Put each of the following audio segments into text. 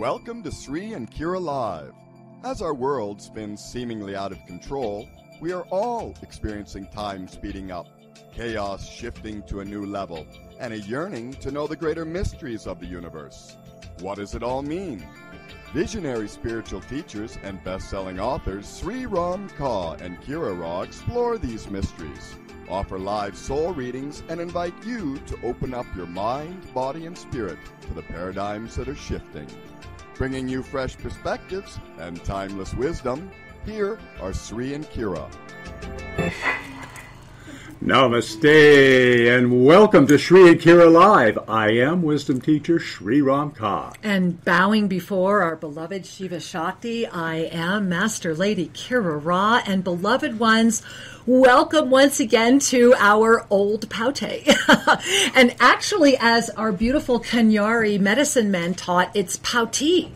Welcome to Sri and Kira Live. As our world spins seemingly out of control, we are all experiencing time speeding up, chaos shifting to a new level, and a yearning to know the greater mysteries of the universe. What does it all mean? Visionary spiritual teachers and best-selling authors Sri Ram Kaa and Kira Raa explore these mysteries, offer live soul readings, and invite you to open up your mind, body, and spirit to the paradigms that are shifting. Bringing you fresh perspectives and timeless wisdom, here are Sri and Kira. Namaste and welcome to Sri Akira Live. I am wisdom teacher Sri Ram Kaa. And bowing before our beloved Shiva Shakti, I am Master Lady Kira Raa. And beloved ones, welcome once again to our old Paute. and actually, as our beautiful Cañari medicine men taught, it's Pauti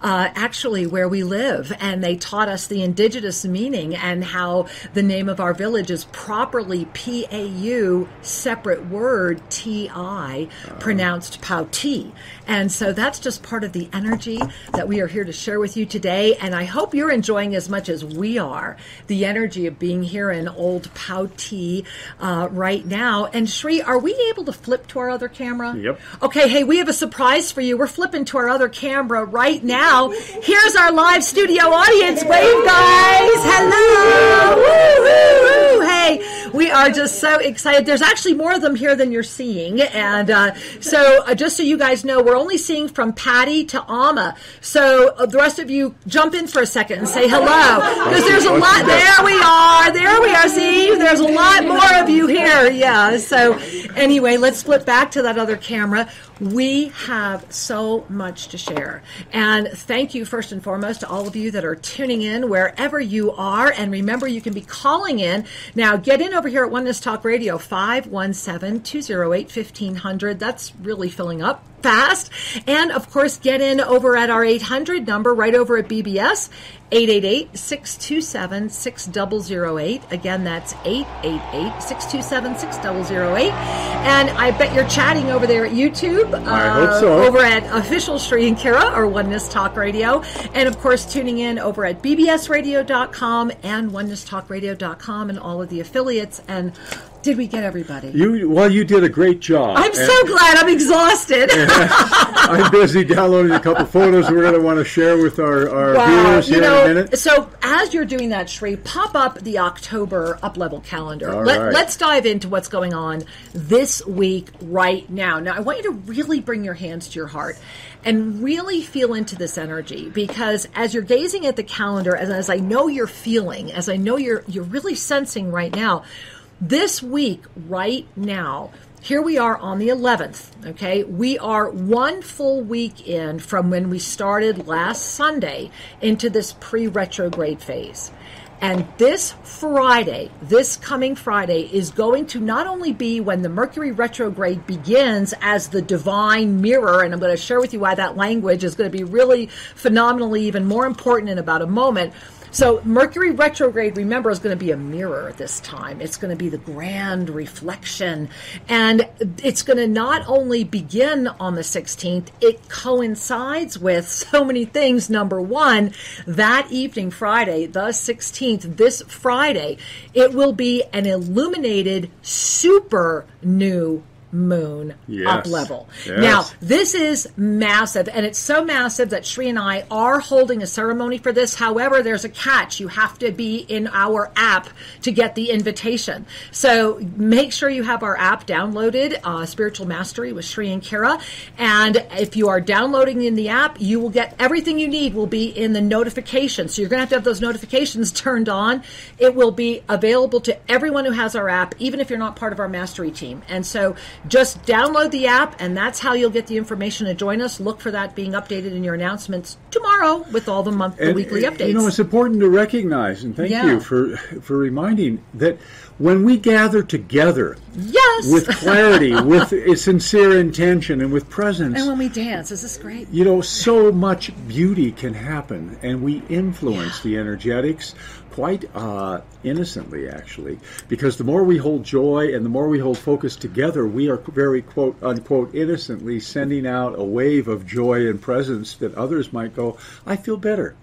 uh, actually where we live. And they taught us the indigenous meaning and how the name of our village is properly P A U, separate word T I, pronounced Pauti. And so that's just part of the energy that we are here to share with you today. And I hope you're enjoying as much as we are the energy of being here in Old Pauti uh, right now. And Sri, are we able to flip to our other camera? Yep. Okay, hey, we have a surprise for you. We're flipping to our other camera right now. Here's our live studio audience. Wave, guys. Hello. Woo, woo, woo. Hey, we are just so excited. There's actually more of them here than you're seeing. And uh, so, uh, just so you guys know, we're only seeing from Patty to Alma. So, uh, the rest of you jump in for a second and say hello. Because there's a lot. There we are. There we are. See, there's a lot more of you here. Yeah. So, anyway, let's flip back to that other camera. We have so much to share. And thank you, first and foremost, to all of you that are tuning in wherever you are. And remember, you can be calling in. Now, get in over here at Oneness Talk Radio, 517 208 1500. That's really filling up fast. And of course, get in over at our 800 number right over at BBS. 888-627-6008. Again, that's 888-627-6008. And I bet you're chatting over there at YouTube. I hope uh, so. Over at Official Sri and Kira or Oneness Talk Radio. And of course, tuning in over at bbsradio.com and onenesstalkradio.com and all of the affiliates. And did we get everybody? You well, you did a great job. I'm so glad. I'm exhausted. I'm busy downloading a couple photos we're going to want to share with our, our Wow, viewers you here know, in a minute. so as you're doing that, Shri, pop up the October up level calendar. All Let, right. Let's dive into what's going on this week right now. Now, I want you to really bring your hands to your heart and really feel into this energy because as you're gazing at the calendar, and as I know you're feeling, as I know you're you're really sensing right now, this week right now here we are on the 11th okay we are one full week in from when we started last sunday into this pre-retrograde phase and this Friday, this coming Friday, is going to not only be when the Mercury retrograde begins as the divine mirror, and I'm going to share with you why that language is going to be really phenomenally even more important in about a moment. So, Mercury retrograde, remember, is going to be a mirror this time. It's going to be the grand reflection. And it's going to not only begin on the 16th, it coincides with so many things. Number one, that evening, Friday, the 16th, this Friday, it will be an illuminated super new moon Yes. up level. Yes. Now, this is massive, and it's so massive that Shri and I are holding a ceremony for this. However, there's a catch. You have to be in our app to get the invitation. So make sure you have our app downloaded, uh, Spiritual Mastery with Shri and Kira. And if you are downloading in the app, you will get everything you need will be in the notifications. So you're going to have to have those notifications turned on. It will be available to everyone who has our app, even if you're not part of our mastery team. And so just download the app, and that's how you'll get the information to join us. Look for that being updated in your announcements tomorrow with all the month, the weekly uh, updates. You know, it's important to recognize, and thank Yeah. you for for reminding that when we gather together yes. with clarity, with a sincere intention, and with presence, and when we dance, this is this great? you know, so much beauty can happen, and we influence the energetics quite uh, innocently, actually, because the more we hold joy and the more we hold focus together, we are very quote unquote innocently sending out a wave of joy and presence that others might go, I feel better.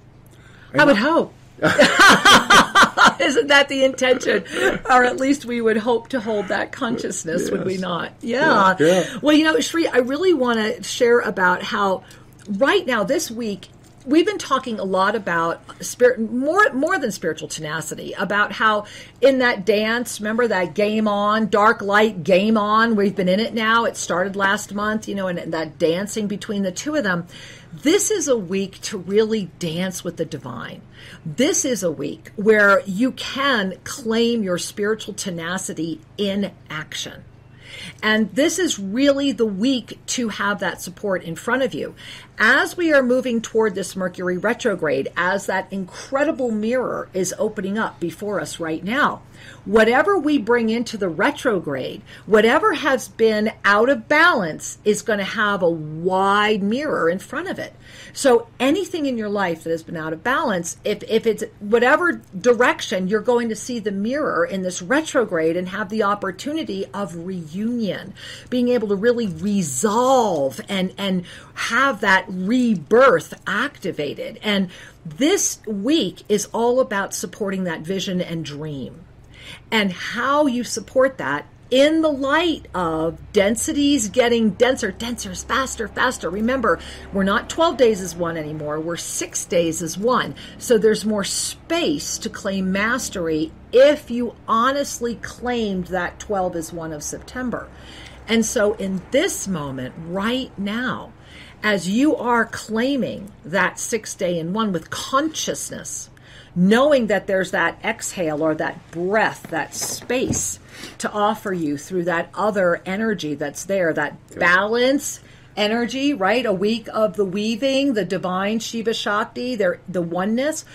And I would hope. Isn't that the intention? or at least we would hope to hold that consciousness, yes. would we not? Yeah. Yeah, yeah. Well, you know, Shri, I really want to share about how right now, this week, we've been talking a lot about spirit more more than spiritual tenacity about how in that dance remember that game on dark light game on we've been in it now it started last month you know and that dancing between the two of them this is a week to really dance with the divine. This is a week where you can claim your spiritual tenacity in action. And this is really the week to have that support in front of you. As we are moving toward this Mercury retrograde, as that incredible mirror is opening up before us right now, whatever we bring into the retrograde, whatever has been out of balance is going to have a wide mirror in front of it. So anything in your life that has been out of balance, if, if it's whatever direction, you're going to see the mirror in this retrograde and have the opportunity of reunion, being able to really resolve and, and have that rebirth activated. And this week is all about supporting that vision and dream and how you support that in the light of densities getting denser, denser, faster, faster. Remember, we're not 12 days as one anymore, we're six days as one. So there's more space to claim mastery if you honestly claimed that 12 is one of September. And so in this moment, right now, as you are claiming that six day in one with consciousness, knowing that there's that exhale or that breath, that space to offer you through that other energy that's there, that balance energy, right? A week of the weaving, the divine Shiva Shakti, the oneness.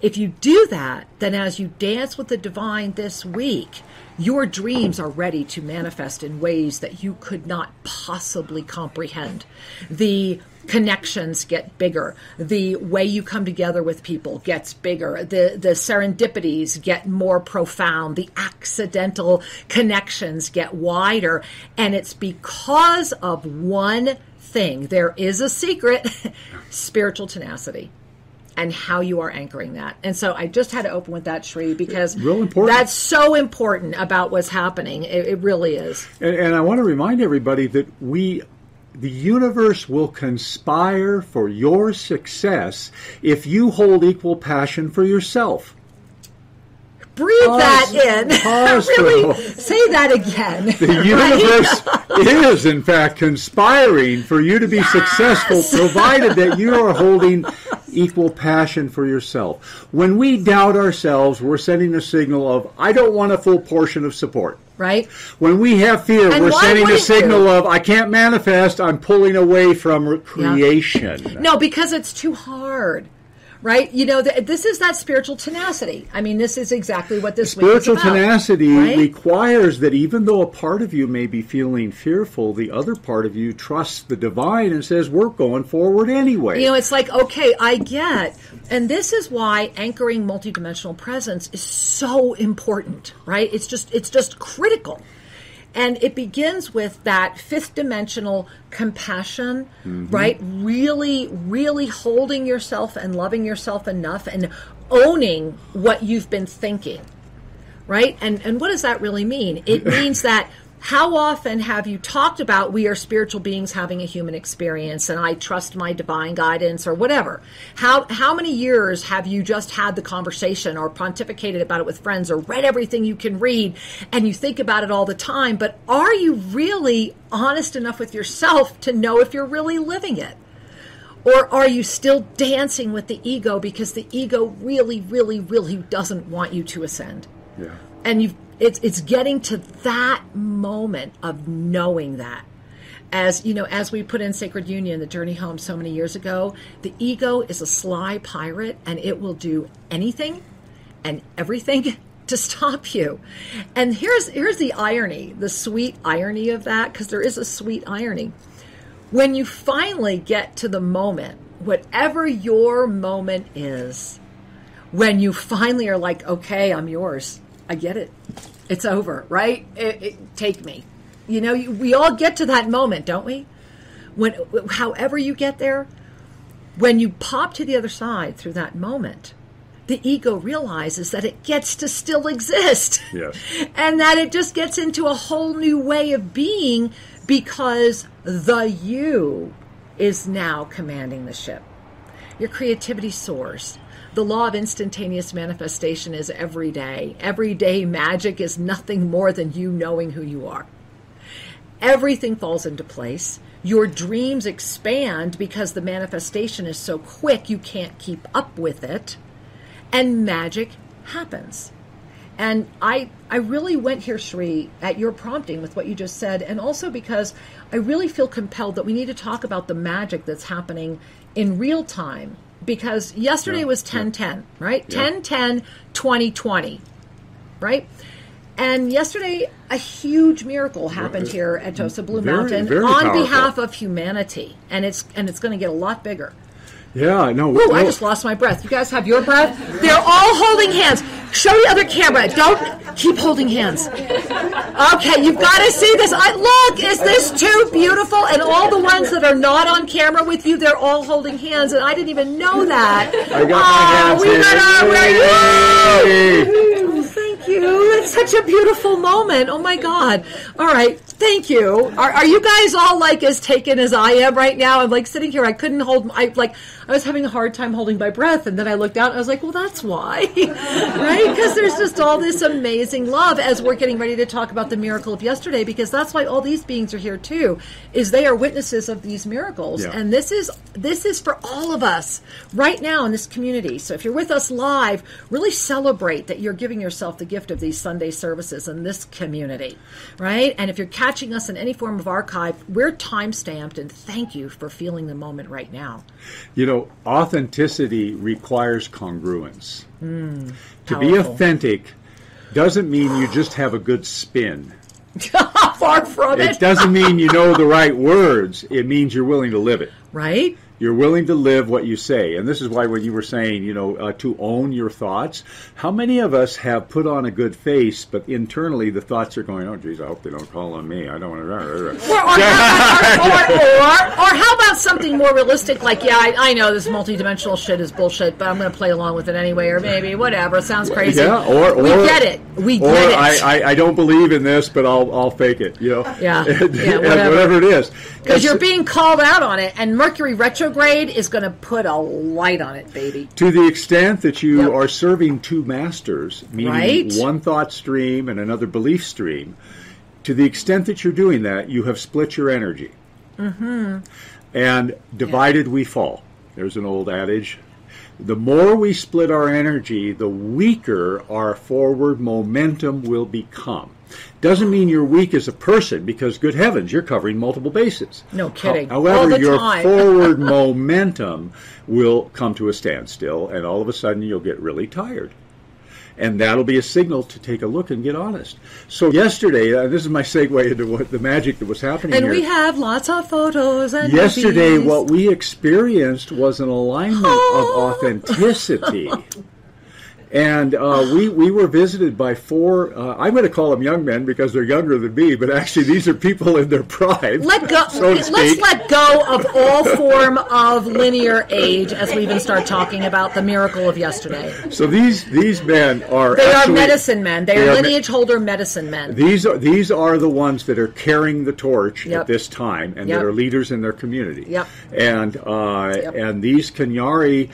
If you do that, then as you dance with the divine this week, your dreams are ready to manifest in ways that you could not possibly comprehend. The connections get bigger. The way you come together with people gets bigger. The, the serendipities get more profound. The accidental connections get wider. And it's because of one thing. There is a secret spiritual tenacity and how you are anchoring that. And so I just had to open with that, Shri, because that's so important about what's happening. It, it really is. And, and, I want to remind everybody that we the universe will conspire for your success if you hold equal passion for yourself. Breathe pause, that in. Pause really say that again. The universe is, in fact, conspiring for you to be yes! successful, provided that you are holding equal passion for yourself. When we doubt ourselves, we're sending a signal of, I don't want a full portion of support right? When we have fear, and we're sending a signal you? of I can't manifest. I'm pulling away from creation. Yeah. No, because it's too hard. Right, you know, th- this is that spiritual tenacity. I mean, this is exactly what this spiritual tenacity right? requires that even though a part of you may be feeling fearful, the other part of you trusts the divine and says, "We're going forward anyway." You know, it's like, okay, I get and this is why anchoring multidimensional presence is so important, right? It's just it's just critical. And it begins with that fifth dimensional compassion, mm-hmm. right? Really, really holding yourself and loving yourself enough and owning what you've been thinking, right? And and what does that really mean? It means that how often have you talked about we are spiritual beings having a human experience and I trust my divine guidance or whatever? How how many years have you just had the conversation or pontificated about it with friends or read everything you can read and you think about it all the time, but are you really honest enough with yourself to know if you're really living it? Or are you still dancing with the ego because the ego really, really, really doesn't want you to ascend? Yeah. And you've it's it's getting to that moment of knowing that. As you know as we put in sacred union the journey home so many years ago the ego is a sly pirate and it will do anything and everything to stop you. And here's here's the irony the sweet irony of that because there is a sweet irony. When you finally get to the moment whatever your moment is when you finally are like okay i'm yours i get it it's over, right? It, it, take me. You know, we all get to that moment, don't we? When, however you get there, when you pop to the other side through that moment, the ego realizes that it gets to still exist. Yes. and that it just gets into a whole new way of being because the you is now commanding the ship. Your creativity soars. The law of instantaneous manifestation is every day. Everyday magic is nothing more than you knowing who you are. Everything falls into place. Your dreams expand because the manifestation is so quick you can't keep up with it. And magic happens. And I, I really went here, Sri, at your prompting with what you just said, and also because I really feel compelled that we need to talk about the magic that's happening in real time. Because yesterday Yeah, was 1010, right? Yeah. 1010 2020, right? And yesterday, a huge miracle happened here at Tosa Blue Very- Mountain very on powerful. behalf of humanity, and it's and it's going to get a lot bigger. Yeah, no. Ooh, I just lost my breath. You guys have your breath? They're all holding hands. Show the other camera. Don't keep holding hands. Okay, you've got to see this. I, look, is this too beautiful? And all the ones that are not on camera with you, they're all holding hands, and I didn't even know that. I got my oh, hands we got our! Oh, thank you. It's such a beautiful moment. Oh my God. All right. Thank you. Are, are you guys all like as taken as I am right now? I'm like sitting here. I couldn't hold. I like. I was having a hard time holding my breath, and then I looked out. I was like, well, that's why, right? Because there's just all this amazing love as we're getting ready to talk about the miracle of yesterday. Because that's why all these beings are here too. Is they are witnesses of these miracles, Yeah. and this is this is for all of us right now in this community. So if you're with us live, really celebrate that you're giving yourself the gift of these Sunday services in this community, right? And if you're catching us in any form of archive, we're time stamped, and thank you for feeling the moment right now. You know, authenticity requires congruence. Hmm, to be authentic doesn't mean you just have a good spin. Far from It it, doesn't mean you know the right words. It means you're willing to live it. right? You're willing to live what you say. And this is why when you were saying, you know, uh, to own your thoughts, how many of us have put on a good face, but internally the thoughts are going, oh, geez, I hope they don't call on me. I don't want to. Or, or, how, or, or, or how about something more realistic, like, yeah, I, I know this multidimensional shit is bullshit, but I'm going to play along with it anyway, or maybe whatever. It sounds crazy. Yeah, or, or we get it. We or get it. I, I, I don't believe in this, but I'll I'll fake it. You know. Yeah, And- yeah, whatever. whatever it is. Because you're being called out on it, and Mercury retrograde is going to put a light on it, baby. To the extent that you Yep. are serving two masters, meaning Right. one thought stream and another belief stream, to the extent that you're doing that, you have split your energy. Mm-hmm. And divided we fall. There's an old adage. The more we split our energy, the weaker our forward momentum will become. Doesn't mean you're weak as a person, because good heavens, you're covering multiple bases. No kidding. How- however, your forward momentum will come to a standstill, and all of a sudden you'll get really tired. And that'll be a signal to take a look and get honest. So yesterday, uh, this is my segue into what the magic that was happening And here. we have lots of photos and yesterday, movies. what we experienced was an alignment Oh. of authenticity. And uh, we, we were visited by four, uh, I'm going to call them young men because they're younger than me, but actually these are people in their prime. Let go, so let's let go of all form of linear age as we even start talking about the miracle of yesterday. So these these men are They actually, are medicine men. They, they are are me- lineage holder medicine men. These are these are the ones that are carrying the torch Yep. at this time, and Yep. that are leaders in their community. Yep. And uh, Yep. and these Cañari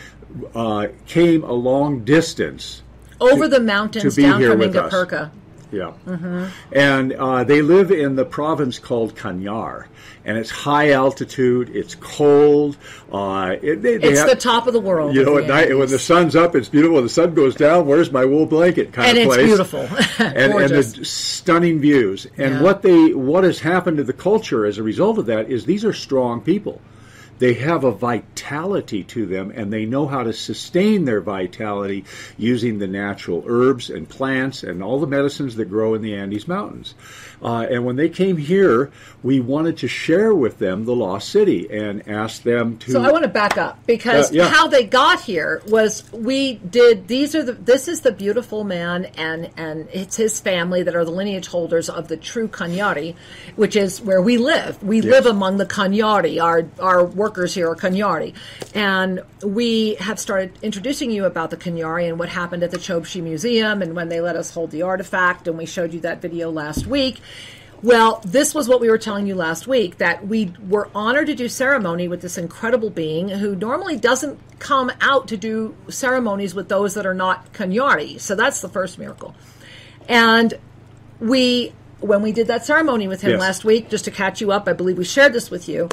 uh, came a long distance. Over the mountains be down here from. Ingapirca. Yeah. Mm-hmm. And uh, they live in the province called Cañar, and it's high altitude. It's cold. Uh, it, they, they It's have- the top of the world. You know, at night when the sun's up, it's beautiful. When the sun goes down, where's my wool blanket kind And of it's place? beautiful. and, and the stunning views. And Yeah. what they what has happened to the culture as a result of that is these are strong people. They have a vitality to them and they know how to sustain their vitality using the natural herbs and plants and all the medicines that grow in the Andes Mountains. Uh, and when they came here, we wanted to share with them the lost city and ask them to. So I want to back up because Uh, yeah. how they got here was we did. These are the. This is the beautiful man and and it's his family that are the lineage holders of the true Cañari, which is where we live. We live among the Cañari. Our our workers here are Cañari, and we have started introducing you about the Cañari and what happened at the Chobshi Museum and when they let us hold the artifact and we showed you that video last week. Well, this was what we were telling you last week that we were honored to do ceremony with this incredible being who normally doesn't come out to do ceremonies with those that are not Cañari. So that's the first miracle. And we, when we did that ceremony with him Yes. last week, just to catch you up, I believe we shared this with you.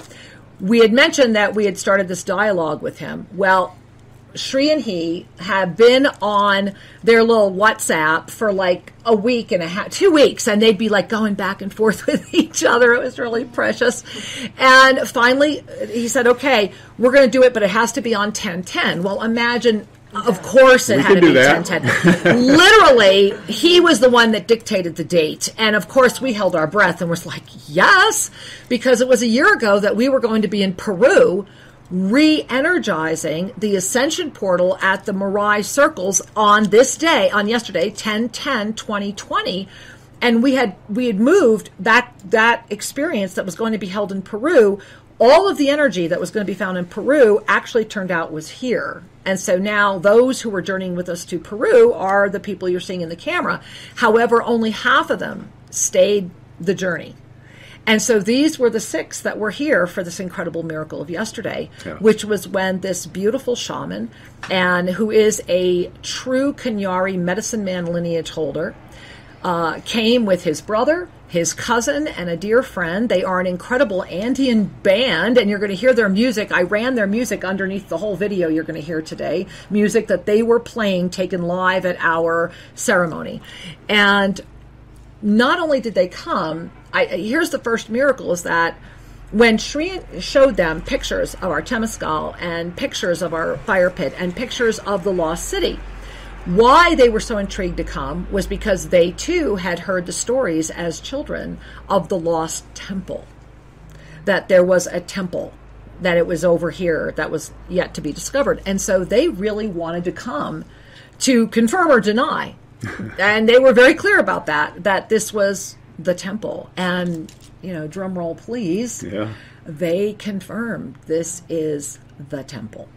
We had mentioned that we had started this dialogue with him. Well, Shri and he have been on their little WhatsApp for like a week and a half, two weeks, and they'd be like going back and forth with each other. It was really precious. And finally, he said, "Okay, we're going to do it, but it has to be on ten ten." Well, imagine. Of course, it We had can to do be that. 10 Literally, he was the one that dictated the date. And of course, we held our breath and was like, yes, because it was a year ago that we were going to be in Peru re energizing the Ascension portal at the Mirage Circles on this day, on yesterday, 10 10 2020. And we had we had moved that that experience that was going to be held in Peru all of the energy that was going to be found in Peru actually turned out was here. And so now those who were journeying with us to Peru are the people you're seeing in the camera. However, only half of them stayed the journey. And so these were the six that were here for this incredible miracle of yesterday, Yeah. which was when this beautiful shaman, and who is a true Cañari medicine man lineage holder, uh, came with his brother, his cousin, and a dear friend. They are an incredible Andean band, and you're going to hear their music. I ran their music underneath the whole video you're going to hear today. Music that they were playing, taken live at our ceremony. And not only did they come, I, here's the first miracle is that when Shri showed them pictures of our Temescal and pictures of our fire pit and pictures of the lost city, why they were so intrigued to come was because they too had heard the stories as children of the lost temple. That there was a temple, that it was over here, that was yet to be discovered. And so they really wanted to come to confirm or deny. and they were very clear about that, that this was the temple. And, you know, drum roll please Yeah. they confirmed this is the temple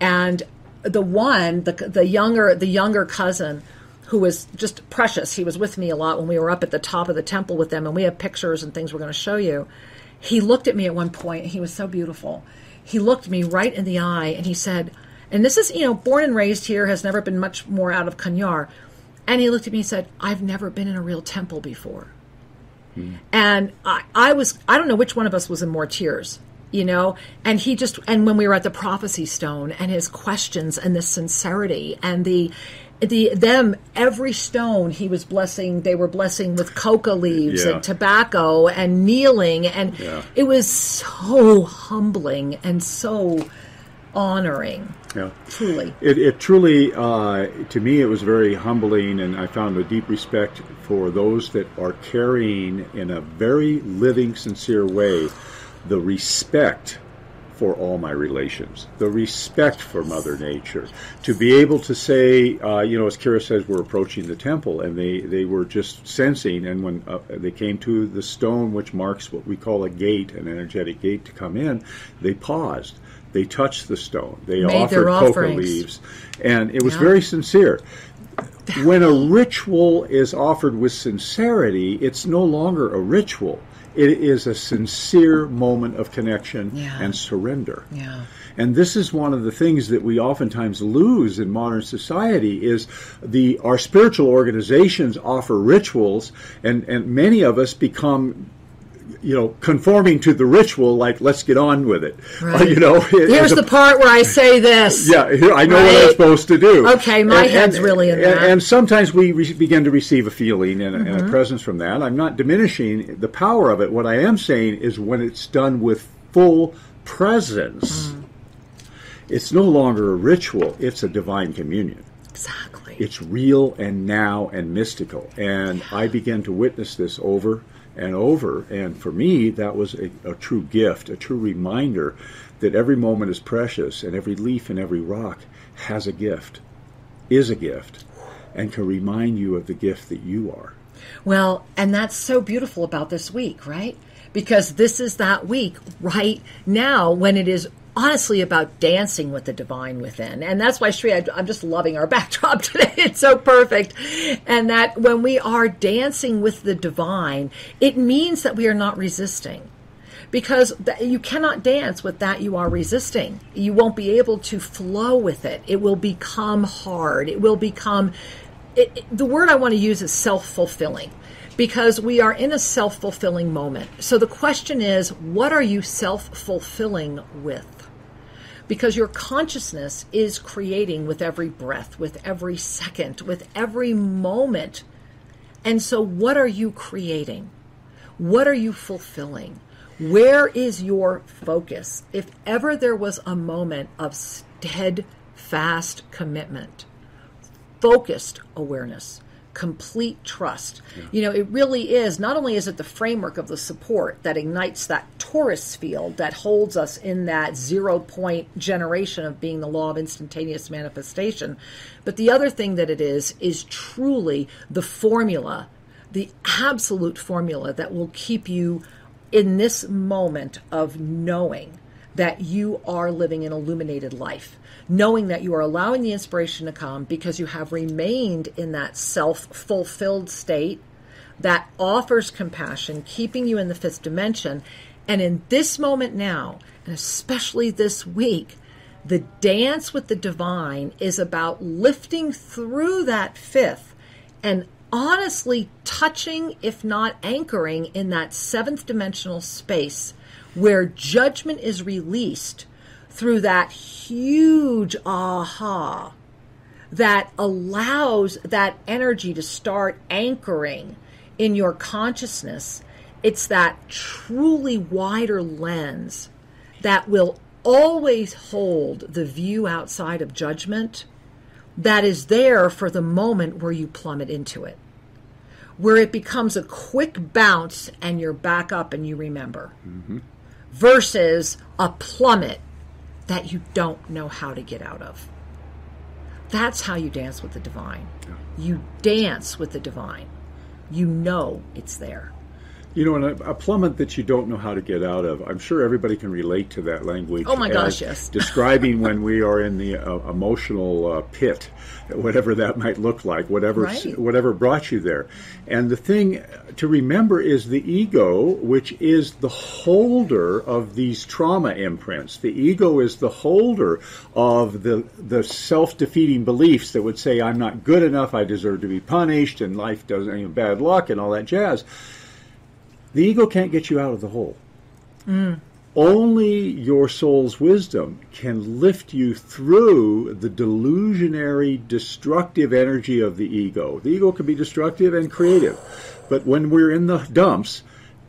and the one the, the younger the younger cousin who was just precious. He was with me a lot when we were up at the top of the temple with them and we have pictures and things we're going to show you. He looked at me at one point he was so beautiful. He looked me right in the eye and he said and this is you know born and raised here has never been much more out of Cañar and he looked at me and said i've never been in a real temple before. Hmm. And I, I was I don't know which one of us was in more tears, you know. And he just and when we were at the prophecy stone and his questions and the sincerity and the the them every stone he was blessing they were blessing with coca leaves Yeah. and tobacco and kneeling and Yeah. it was so humbling and so honoring Yeah. truly It, it truly, uh, to me, it was very humbling, and I found a deep respect for those that are carrying, in a very living, sincere way, the respect for all my relations, the respect for Mother Nature. To be able to say, uh, you know, as Kira says, we're approaching the temple, and they, they were just sensing, and when uh, they came to the stone, which marks what we call a gate, an energetic gate to come in, they paused. They touched the stone. They Made offered coca leaves, and it was Yeah. very sincere. When a ritual is offered with sincerity, it's no longer a ritual. It is a sincere moment of connection Yeah. and surrender. yeah And this is one of the things that we oftentimes lose in modern society is the our spiritual organizations offer rituals and, and many of us become you know conforming to the ritual like let's get on with it Right. you know here's as the part where i say this yeah, here, I know what I'm supposed to do. Okay, my head's really in and, that. And sometimes we re- begin to receive a feeling and, a- Mm-hmm. a presence from that. I'm not diminishing the power of it. What I am saying is when it's done with full presence, it's no longer a ritual, it's a divine communion. Exactly. It's real and now and mystical. And I began to witness this over and over. And for me, that was a, a true gift, a true reminder that every moment is precious and every leaf and every rock has a gift, is a gift, and can remind you of the gift that you are. Well, and that's so beautiful about this week, right? Because this is that week right now when it is honestly about dancing with the divine within. And that's why, Sri, I, I'm just loving our backdrop today. It's so perfect. And that when we are dancing with the divine, it means that we are not resisting. Because you cannot dance with that you are resisting. You won't be able to flow with it. It will become hard. It will become, it, it- the word I want to use is self fulfilling because we are in a self fulfilling moment. So the question is, what are you self fulfilling with? Because your consciousness is creating with every breath, with every second, with every moment. And so, what are you creating? What are you fulfilling? Where is your focus? If ever there was a moment of steadfast commitment, focused awareness, complete trust. You know, it really is, not only is it the framework of the support that ignites that torus field that holds us in that zero point generation of being the law of instantaneous manifestation, but the other thing that it is, is truly the formula, the absolute formula that will keep you in this moment of knowing that you are living an illuminated life, knowing that you are allowing the inspiration to come because you have remained in that self fulfilled state that offers compassion, keeping you in the fifth dimension. And in this moment now, and especially this week, the dance with the divine is about lifting through that fifth and honestly touching, if not anchoring, in that seventh dimensional space where judgment is released through that huge aha that allows that energy to start anchoring in your consciousness. It's that truly wider lens that will always hold the view outside of judgment that is there for the moment where you plummet into it, where it becomes a quick bounce and you're back up and you remember, mm-hmm. Versus a plummet that you don't know how to get out of. That's how you dance with the divine. You dance with the divine. You know it's there. You know, and a, a plummet that you don't know how to get out of. I'm sure everybody can relate to that language. Oh my gosh, yes. describing when we are in the uh, emotional uh, pit, whatever that might look like, whatever Right. whatever brought you there. And the thing to remember is the ego, which is the holder of these trauma imprints. The ego is the holder of the the self defeating beliefs that would say I'm not good enough, I deserve to be punished, and life doesn't you know, bad luck and all that jazz. The ego can't get you out of the hole. Mm. Only your soul's wisdom can lift you through the delusionary, destructive energy of the ego. The ego can be destructive and creative, but when we're in the dumps,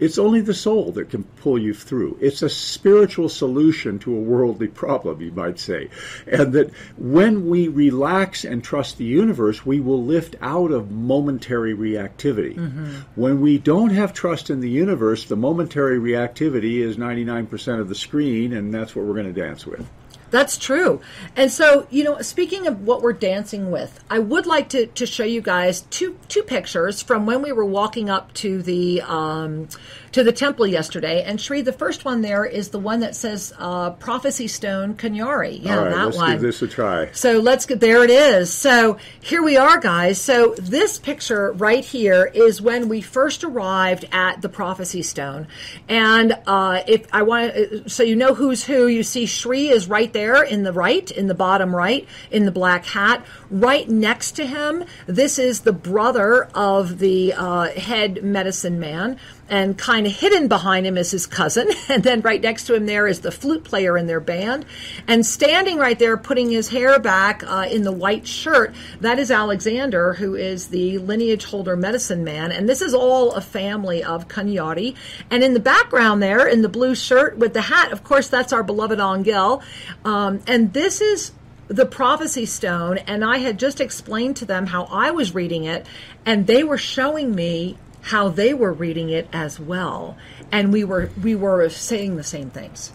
it's only the soul that can pull you through. It's a spiritual solution to a worldly problem, you might say. And that when we relax and trust the universe, we will lift out of momentary reactivity. Mm-hmm. When we don't have trust in the universe, the momentary reactivity is 99% of the screen, and that's what we're going to dance with. That's true. And so, you know, speaking of what we're dancing with, I would like to, to show you guys two two pictures from when we were walking up to the um, to the temple yesterday. And Shri, the first one there is the one that says uh, Prophecy Stone Cañari. Yeah, All right, that let's one. give this a try. So let's get there. It is. So here we are, guys. So this picture right here is when we first arrived at the Prophecy Stone, and uh, if I want, so you know who's who. You see, Shri is right there in the right, in the bottom right, in the black hat. Right next to him, this is the brother of the uh, head medicine man. And kind of hidden behind him is his cousin. And then right next to him there is the flute player in their band. And standing right there, putting his hair back uh, in the white shirt, that is Alexander, who is the lineage holder medicine man. And this is all a family of Cañari. And in the background there, in the blue shirt with the hat, of course, that's our beloved Angel. Um, and this is the prophecy stone and I had just explained to them how I was reading it and they were showing me how they were reading it as well. And we were we were saying the same things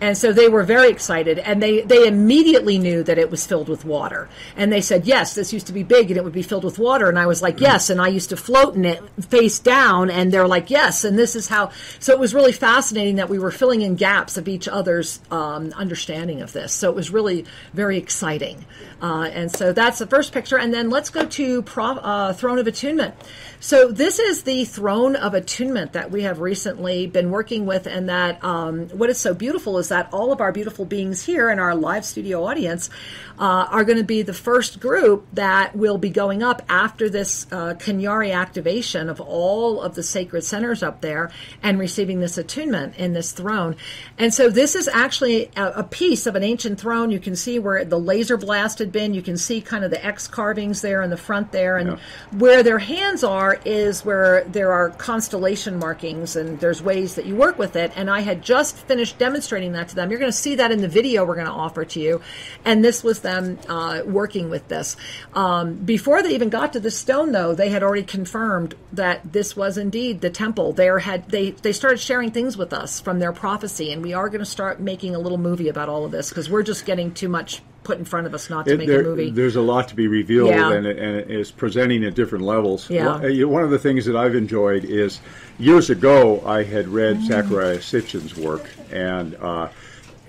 and so they were very excited and they they immediately knew that it was filled with water. And they said yes this used to be big and it would be filled with water. And i was like yes. And i used to float in it face down and they're like yes. And this is how so it was really fascinating that we were filling in gaps of each other's um, understanding of this. So it was really very exciting. Uh, and so that's the first picture. And then let's go to Pro, uh, throne of attunement. So this is the throne of attunement that we have recently been working with and that um, what is so beautiful is that all of our beautiful beings here in our live studio audience uh, are going to be the first group that will be going up after this uh, Cañari activation of all of the sacred centers up there and receiving this attunement in this throne. And so this is actually a, a piece of an ancient throne. You can see where the laser blast had been. You can see kind of the X carvings there in the front there. And Yeah. where their hands are is where there are constellation markings and there's ways that you work with it. And I had just finished demonstrating that to them. You're going to see that in the video we're going to offer to you. And this was them uh, working with this. Um, before they even got to the stone, though, they had already confirmed that this was indeed the temple. They had they they started sharing things with us from their prophecy, and we are going to start making a little movie about all of this because we're just getting too much put in front of us not to It- make there- a movie. There's a lot to be revealed, Yeah. and, it, and it is presenting at different levels. Yeah. One, you know, one of the things that I've enjoyed is years ago I had read. Zecharia Sitchin's work, and uh,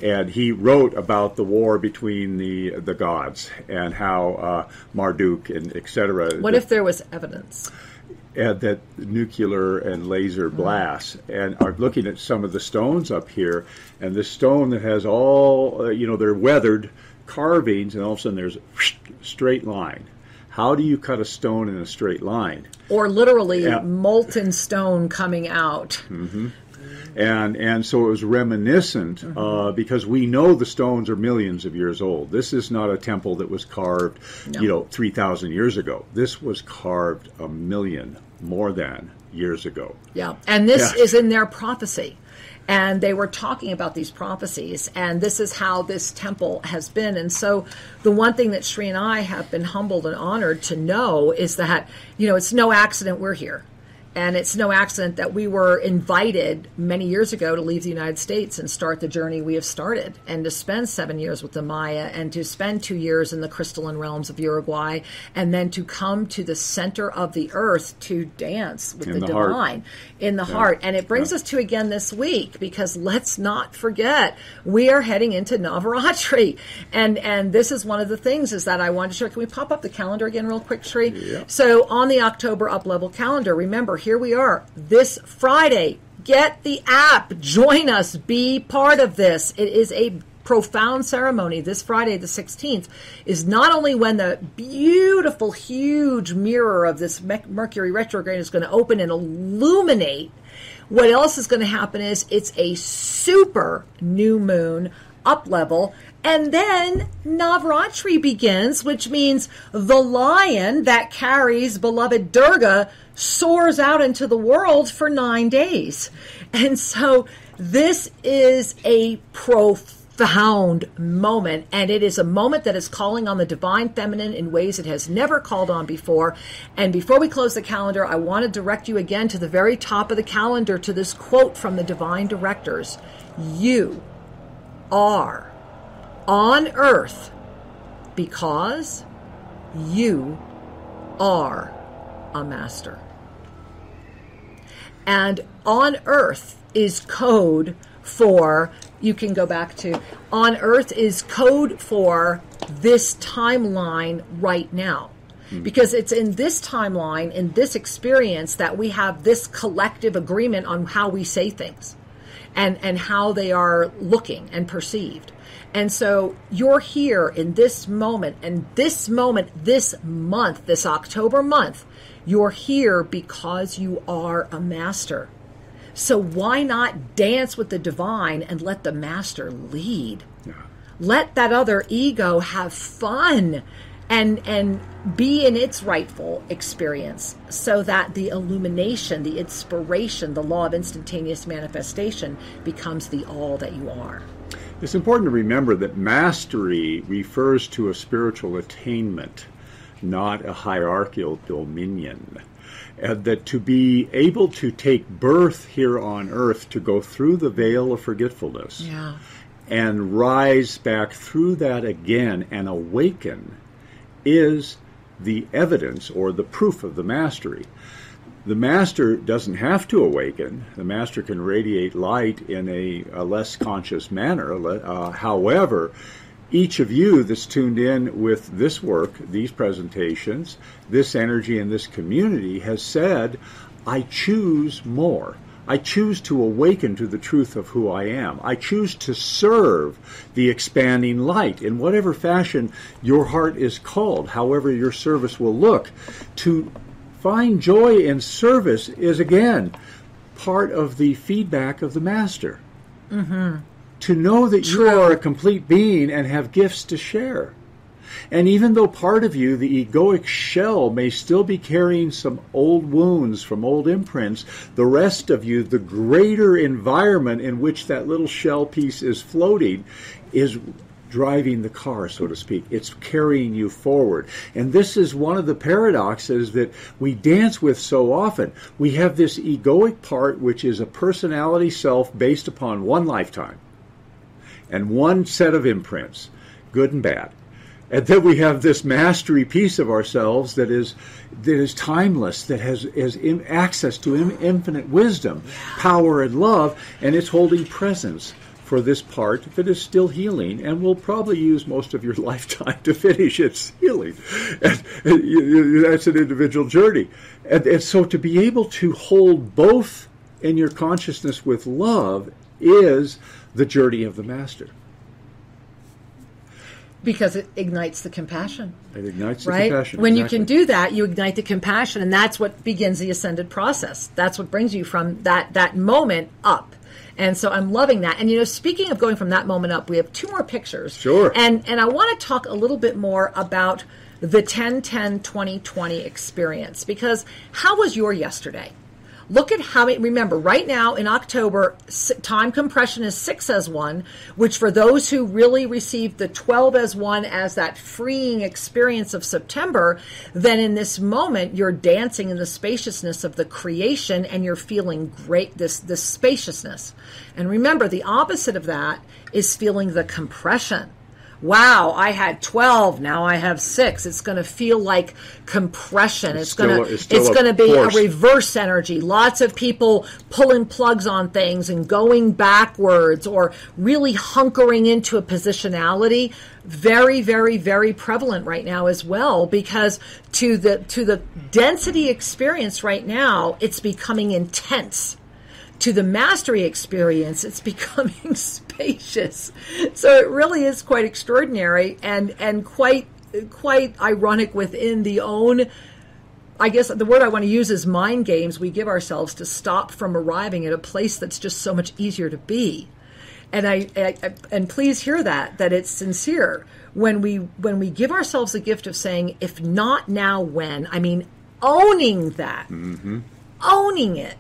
and he wrote about the war between the the gods and how uh, Marduk and etc. What if there was evidence? at that nuclear and laser blasts and are looking at some of the stones up here and this stone that has all uh, you know they're weathered carvings and all of a sudden there's a straight line how do you cut a stone in a straight line Or literally Yeah. molten stone coming out. and and so it was reminiscent uh, because we know the stones are millions of years old. This is not a temple that was carved, No. you know, three thousand years ago. This was carved a million more than years ago. Yeah. And this Yeah. is in their prophecy. And they were talking about these prophecies, and this is how this temple has been. And so, the one thing that Sri and I have been humbled and honored to know is that, you know, it's no accident we're here. And it's no accident that we were invited many years ago to leave the United States and start the journey we have started, and to spend seven years with the Maya, and to spend two years in the crystalline realms of Uruguay, and then to come to the center of the earth to dance with In the, the divine in the heart. And it brings us to again this week because let's not forget we are heading into Navaratri. And and this is one of the things is that I wanted to share. Can we pop up the calendar again real quick, Sri? Yeah. So on the October up level calendar, remember here we are this Friday. Get the app, join us, be part of this. It is a profound ceremony this Friday, the 16th, is not only when the beautiful, huge mirror of this Mercury retrograde is going to open and illuminate. What else is going to happen is it's a super new moon up level. And then Navratri begins, which means the lion that carries beloved Durga soars out into the world for nine days. And so this is a profound moment, and it is a moment that is calling on the divine feminine in ways it has never called on before. And before we close the calendar, I want to direct you again to the very top of the calendar to this quote from the divine directors You are on earth because you are a master. And on earth is code for, you can go back to, on earth is code for this timeline right now. Hmm. Because it's in this timeline, in this experience, that we have this collective agreement on how we say things and, and how they are looking and perceived. And so you're here in this moment, and this moment, this month, this October month, you're here because you are a master. So why not dance with the divine and let the master lead? Yeah. Let that other ego have fun and and be in its rightful experience so that the illumination, the inspiration, the law of instantaneous manifestation becomes the all that you are. It's important to remember that mastery refers to a spiritual attainment, not a hierarchical dominion. And that to be able to take birth here on earth, to go through the veil of forgetfulness, Yeah. and rise back through that again and awaken is the evidence or the proof of the mastery. The master doesn't have to awaken. The master can radiate light in a, a less conscious manner. Uh, however, each of you that's tuned in with this work, these presentations, this energy, and this community has said, I choose more. I choose to awaken to the truth of who I am. I choose to serve the expanding light in whatever fashion your heart is called, however your service will look. To find joy in service is again part of the feedback of the master. Mm-hmm. To know that you are a complete being and have gifts to share. And even though part of you, the egoic shell, may still be carrying some old wounds from old imprints, the rest of you, the greater environment in which that little shell piece is floating, is driving the car, so to speak. It's carrying you forward. And this is one of the paradoxes that we dance with so often. We have this egoic part, which is a personality self based upon one lifetime and one set of imprints, good and bad. And then we have this mastery piece of ourselves that is that is timeless, that has, has in, access to in, infinite wisdom, power, and love, and it's holding presence for this part that is still healing and will probably use most of your lifetime to finish its healing. And, and that's an individual journey. And, and so to be able to hold both in your consciousness with love is the journey of the master. Because it ignites the compassion. It ignites right? the compassion. When exactly. you can do that, you ignite the compassion, and that's what begins the ascended process. That's what brings you from that that moment up. And so I'm loving that. And you know, speaking of going from that moment up, we have two more pictures. Sure. And and I want to talk a little bit more about the 10 10 2020 experience because how was your yesterday? Look at how many, remember, right now in October, time compression is 6 as 1, which for those who really received the 12 as 1 as that freeing experience of September, then in this moment, you're dancing in the spaciousness of the creation and you're feeling great, this, this spaciousness. And remember, the opposite of that is feeling the compression wow, I had 12, now I have 6. It's going to feel like compression. It's, going to it's, it's still a going to be force. a reverse energy. Lots of people pulling plugs on things and going backwards or really hunkering into a positionality. Very, very, very prevalent right now as well because to the to the density experience right now, it's becoming intense to the mastery experience, it's becoming So it really is quite extraordinary and and quite quite ironic within the own. I guess the word I want to use is mind games we give ourselves to stop from arriving at a place that's just so much easier to be. And I, I I- and please hear that that it's sincere. When we when we give ourselves the gift of saying if not now when I mean owning that. Mm-hmm. Owning it.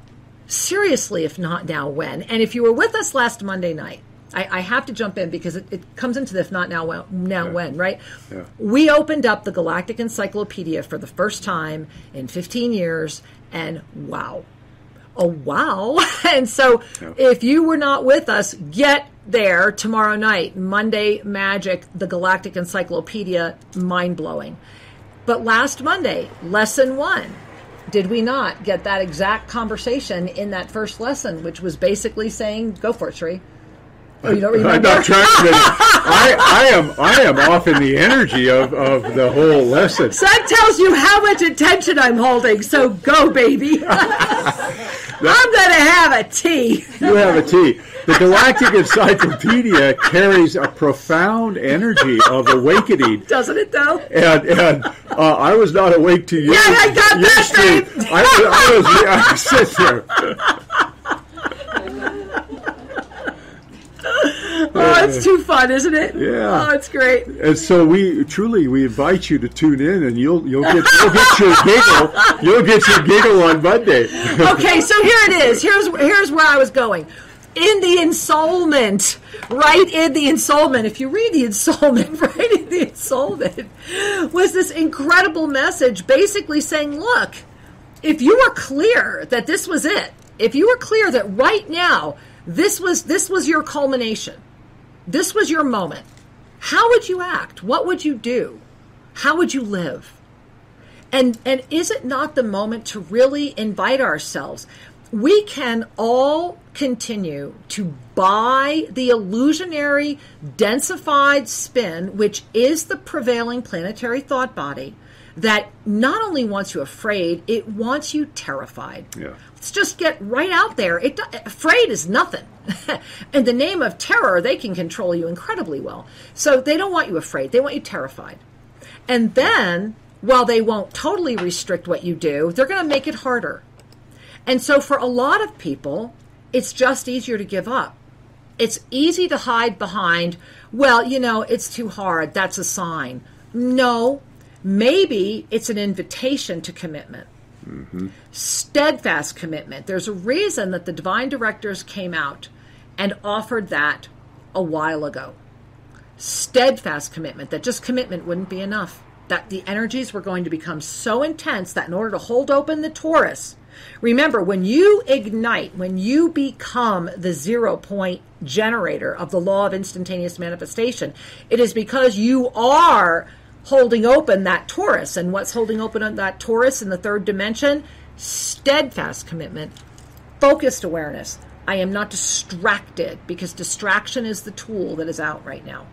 Seriously if not now when. And if you were with us last monday night i, I have to jump in because it, it comes into the if not now when, now when right? Yeah. we opened up the galactic encyclopedia for the first time in 15 years and wow. Oh wow. And so Yeah. if you were not with us get there tomorrow night. Monday magic the galactic encyclopedia mind-blowing. But last monday lesson one. Did we not get that exact conversation in that first lesson which was basically saying go for it Sri. Oh you don't I'm remember not transmitting. I, I am I am off in the energy of, of the whole lesson. that tells you how much attention i'm holding so go baby i'm gonna have a tea You have a tea. The Galactic Encyclopedia carries a profound energy of awakening. doesn't it though And, and uh, I was not awake to you. Yeah, I got that. I, I was I sit there. Oh, it's too fun, isn't it? Yeah. Oh, it's great. And so we truly we invite you to tune in, and you'll you'll get you'll get your giggle you'll get your giggle on Monday. Okay, so here it is. Here's here's where I was going. In the ensoulment, right in the ensoulment, if you read the ensoulment, right in the ensoulment, was this incredible message basically saying, look, if you were clear that this was it, if you were clear that right now this was this was your culmination, this was your moment, how would you act? What would you do? How would you live? And and is it not the moment to really invite ourselves? We can all continue to buy the illusionary densified spin, which is the prevailing planetary thought body, that not only wants you afraid, it wants you terrified. Yeah. Let's just get right out there. It afraid is nothing. In the name of terror, they can control you incredibly well. So they don't want you afraid. They want you terrified. And then, while they won't totally restrict what you do, they're going to make it harder. And so, for a lot of people, it's just easier to give up. It's easy to hide behind, well, you know, it's too hard. That's a sign. No, maybe it's an invitation to commitment. Steadfast commitment. There's a reason that the divine directors came out and offered that a while ago steadfast commitment that just commitment wouldn't be enough that the energies were going to become so intense that in order to hold open the torus remember when you ignite when you become the zero point generator of the law of instantaneous manifestation it is because you are holding open that torus and what's holding open that torus in the third dimension? Steadfast commitment focused awareness. I am not distracted because distraction is the tool that is out right now.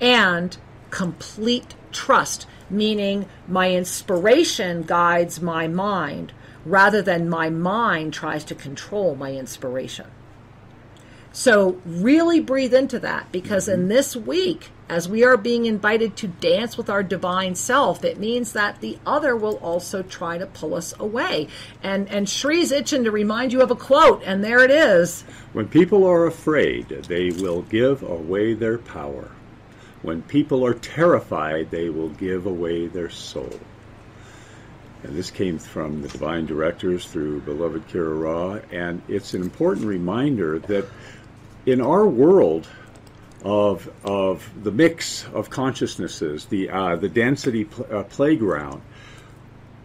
And complete trust, meaning my inspiration guides my mind rather than my mind tries to control my inspiration. So, really breathe into that because in mm-hmm. this week, as we are being invited to dance with our divine self, it means that the other will also try to pull us away. And and Sri's itching to remind you of a quote, and there it is. When people are afraid, they will give away their power. When people are terrified, they will give away their soul. And this came from the divine directors through beloved Kira Raa, and it's an important reminder that in our world of of the mix of consciousnesses, the uh, the density pl- uh, playground,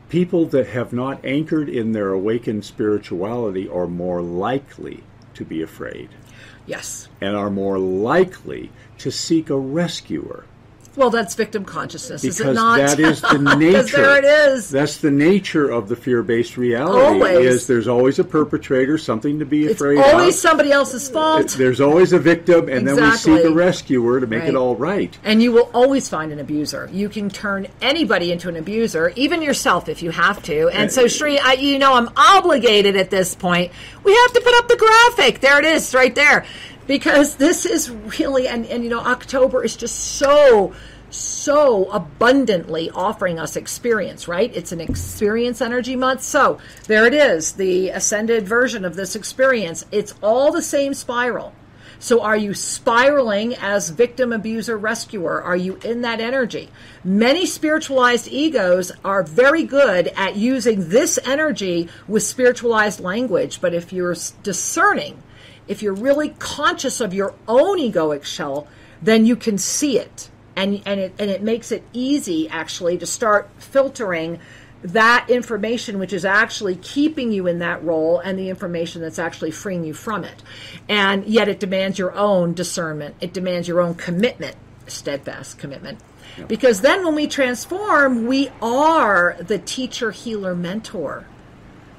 people that have not anchored in their awakened spirituality are more likely to be afraid Yes. and are more likely to seek a rescuer. Well, that's victim consciousness, is it Because not? that is the nature. there it is. That's the nature of the fear-based reality. Always. Is there's always a perpetrator, something to be It's afraid It's always of. somebody else's fault. There's always a victim, and then we seek a rescuer to make Right. it all right. And you will always find an abuser. You can turn anybody into an abuser, even yourself if you have to. And so, Sri, I, you know, I'm obligated at this point. We have to put up the graphic. There it is, right there. Because this is really, and, and you know, October is just so, so abundantly offering us experience, right? It's an experience energy month. So there it is, the ascended version of this experience. It's all the same spiral. So are you spiraling as victim, abuser, rescuer? Are you in that energy? Many spiritualized egos are very good at using this energy with spiritualized language, but if you're discerning, if you're really conscious of your own egoic shell, then you can see it. And, and, it, and it makes it easy actually to start filtering that information which is actually keeping you in that role and the information that's actually freeing you from it. And yet it demands your own discernment, it demands your own commitment, steadfast commitment. Because then when we transform, we are the teacher, healer, mentor.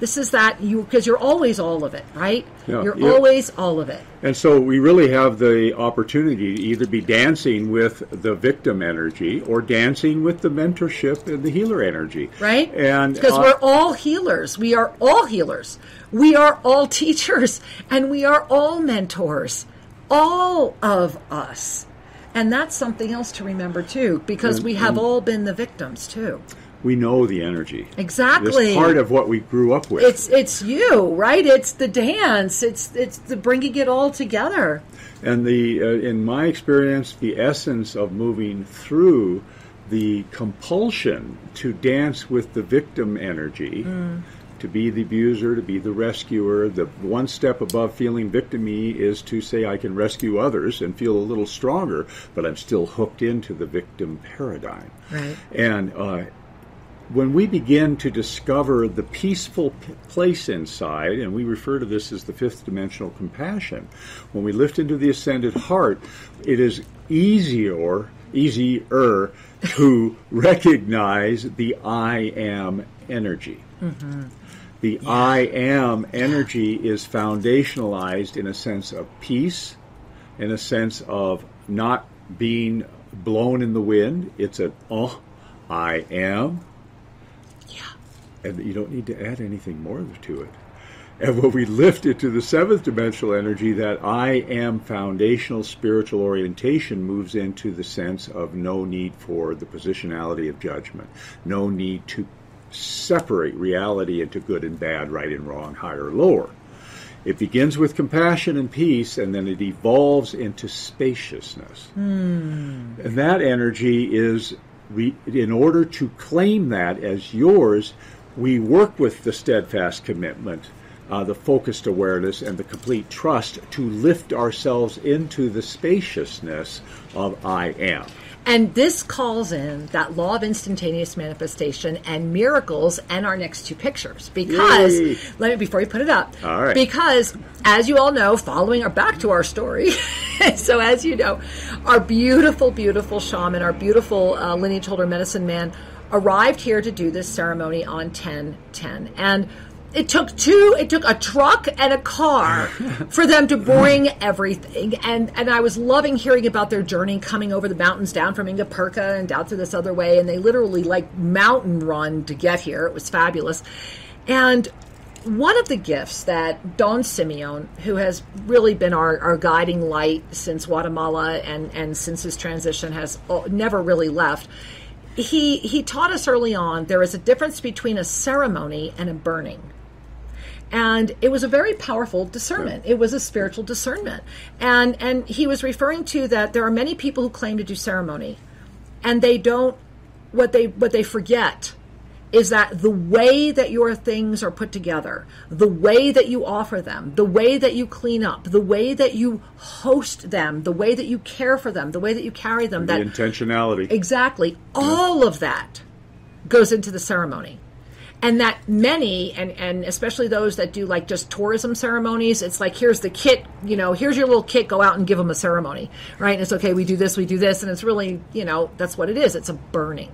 This is that you, because you're always all of it, right? Yeah, you're yeah. always all of it. And so we really have the opportunity to either be dancing with the victim energy or dancing with the mentorship and the healer energy. right? And because uh, we're all healers, we are all healers, we are all teachers, and we are all mentors, all of us. And that's something else to remember too, because we have all been the victims too. We know the energy. Exactly. It's part of what we grew up with. It's it's you, right? It's the dance. It's it's the bringing it all together. And the, uh, in my experience, the essence of moving through the compulsion to dance with the victim energy, mm. to be the abuser, to be the rescuer, the one step above feeling victimy is to say I can rescue others and feel a little stronger, but I'm still hooked into the victim paradigm. Right. And uh, when we begin to discover the peaceful p- place inside, and we refer to this as the fifth dimensional compassion, when we lift into the ascended heart, it is easier, easier to recognize the I am energy. Mm-hmm. The yeah. I am energy is foundationalized in a sense of peace, in a sense of not being blown in the wind. It's a oh, I am and you don't need to add anything more to it. And when we lift it to the seventh dimensional energy, that I am foundational spiritual orientation moves into the sense of no need for the positionality of judgment, no need to separate reality into good and bad, right and wrong, higher or lower. It begins with compassion and peace, and then it evolves into spaciousness. Mm. And that energy is, in order to claim that as yours, we work with the steadfast commitment, uh, the focused awareness, and the complete trust to lift ourselves into the spaciousness of I am. And this calls in that law of instantaneous manifestation and miracles and our next two pictures. Because Yay. let me before you put it up. All right. Because as you all know, following our back to our story. so as you know, our beautiful, beautiful shaman, our beautiful uh, lineage holder medicine man arrived here to do this ceremony on 1010. And it took two it took a truck and a car for them to bring everything. And and i was loving hearing about their journey coming over the mountains down from Ingapirca and down through this other way. And they literally like mountain run to get here. It was fabulous. And one of the gifts that Don Simeon, who has really been our, our guiding light since Guatemala and, and since his transition, has uh, never really left, he he taught us early on there is a difference between a ceremony and a burning. And it was a very powerful discernment. It was a spiritual discernment. And and he was referring to that there are many people who claim to do ceremony and they don't what they what they forget is that the way that your things are put together, the way that you offer them, the way that you clean up, the way that you host them, the way that you care for them, the way that you carry them, the that intentionality. Exactly. All of that goes into the ceremony. And that many, and, and especially those that do like just tourism ceremonies, it's like, here's the kit, you know, here's your little kit, go out and give them a ceremony, right? And it's okay, we do this, we do this, and it's really, you know, that's what it is. It's a burning.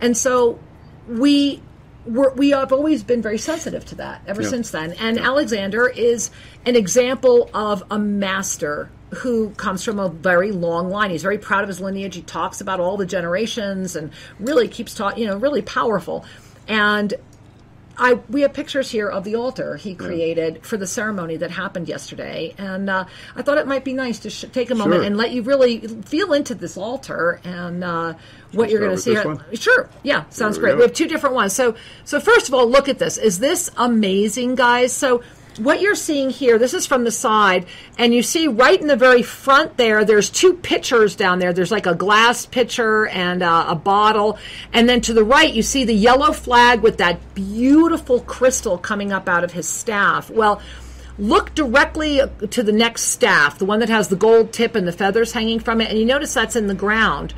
And so we we're, we have always been very sensitive to that ever yeah. since then. And yeah. Alexander is an example of a master who comes from a very long line. He's very proud of his lineage. He talks about all the generations and really keeps talking, you know, really powerful. And I we have pictures here of the altar he created yeah. for the ceremony that happened yesterday, and uh, I thought it might be nice to sh- take a moment sure. and let you really feel into this altar and uh, what you're going to see. Sure, yeah, sounds great. We, we have two different ones. So, so first of all, look at this. Is this amazing, guys? So what you're seeing here, this is from the side, and you see right in the very front there, there's two pitchers down there. There's like a glass pitcher and uh, a bottle. And then to the right, you see the yellow flag with that beautiful crystal coming up out of his staff. Well, look directly to the next staff, the one that has the gold tip and the feathers hanging from it, and you notice that's in the ground.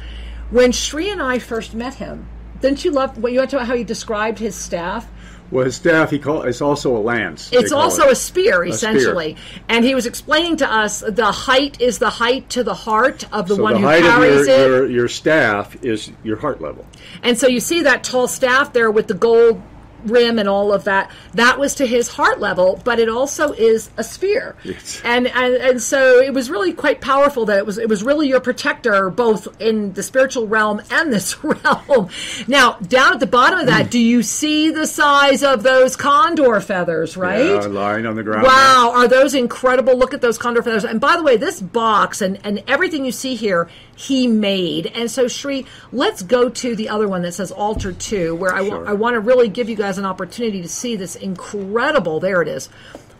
When Sri and I first met him, didn't you love what you went to how he described his staff? Well, his staff, he call it's also a lance. It's also it. a spear, essentially. A spear. And he was explaining to us the height is the height to the heart of the so one the who carries your, it. Your, your staff is your heart level. And so you see that tall staff there with the gold rim and all of that. That was to his heart level, but it also is a sphere. Yes. And, and and so it was really quite powerful that it was it was really your protector both in the spiritual realm and this realm. Now, down at the bottom of that, do you see the size of those condor feathers, right? Yeah, lying on the ground. Wow, are those incredible? Look at those condor feathers. And by the way, this box and, and everything you see here, he made. And so, Sri, let's go to the other one that says Altar 2, where I, Sure. I want to really give you guys an opportunity to see this incredible. There it is.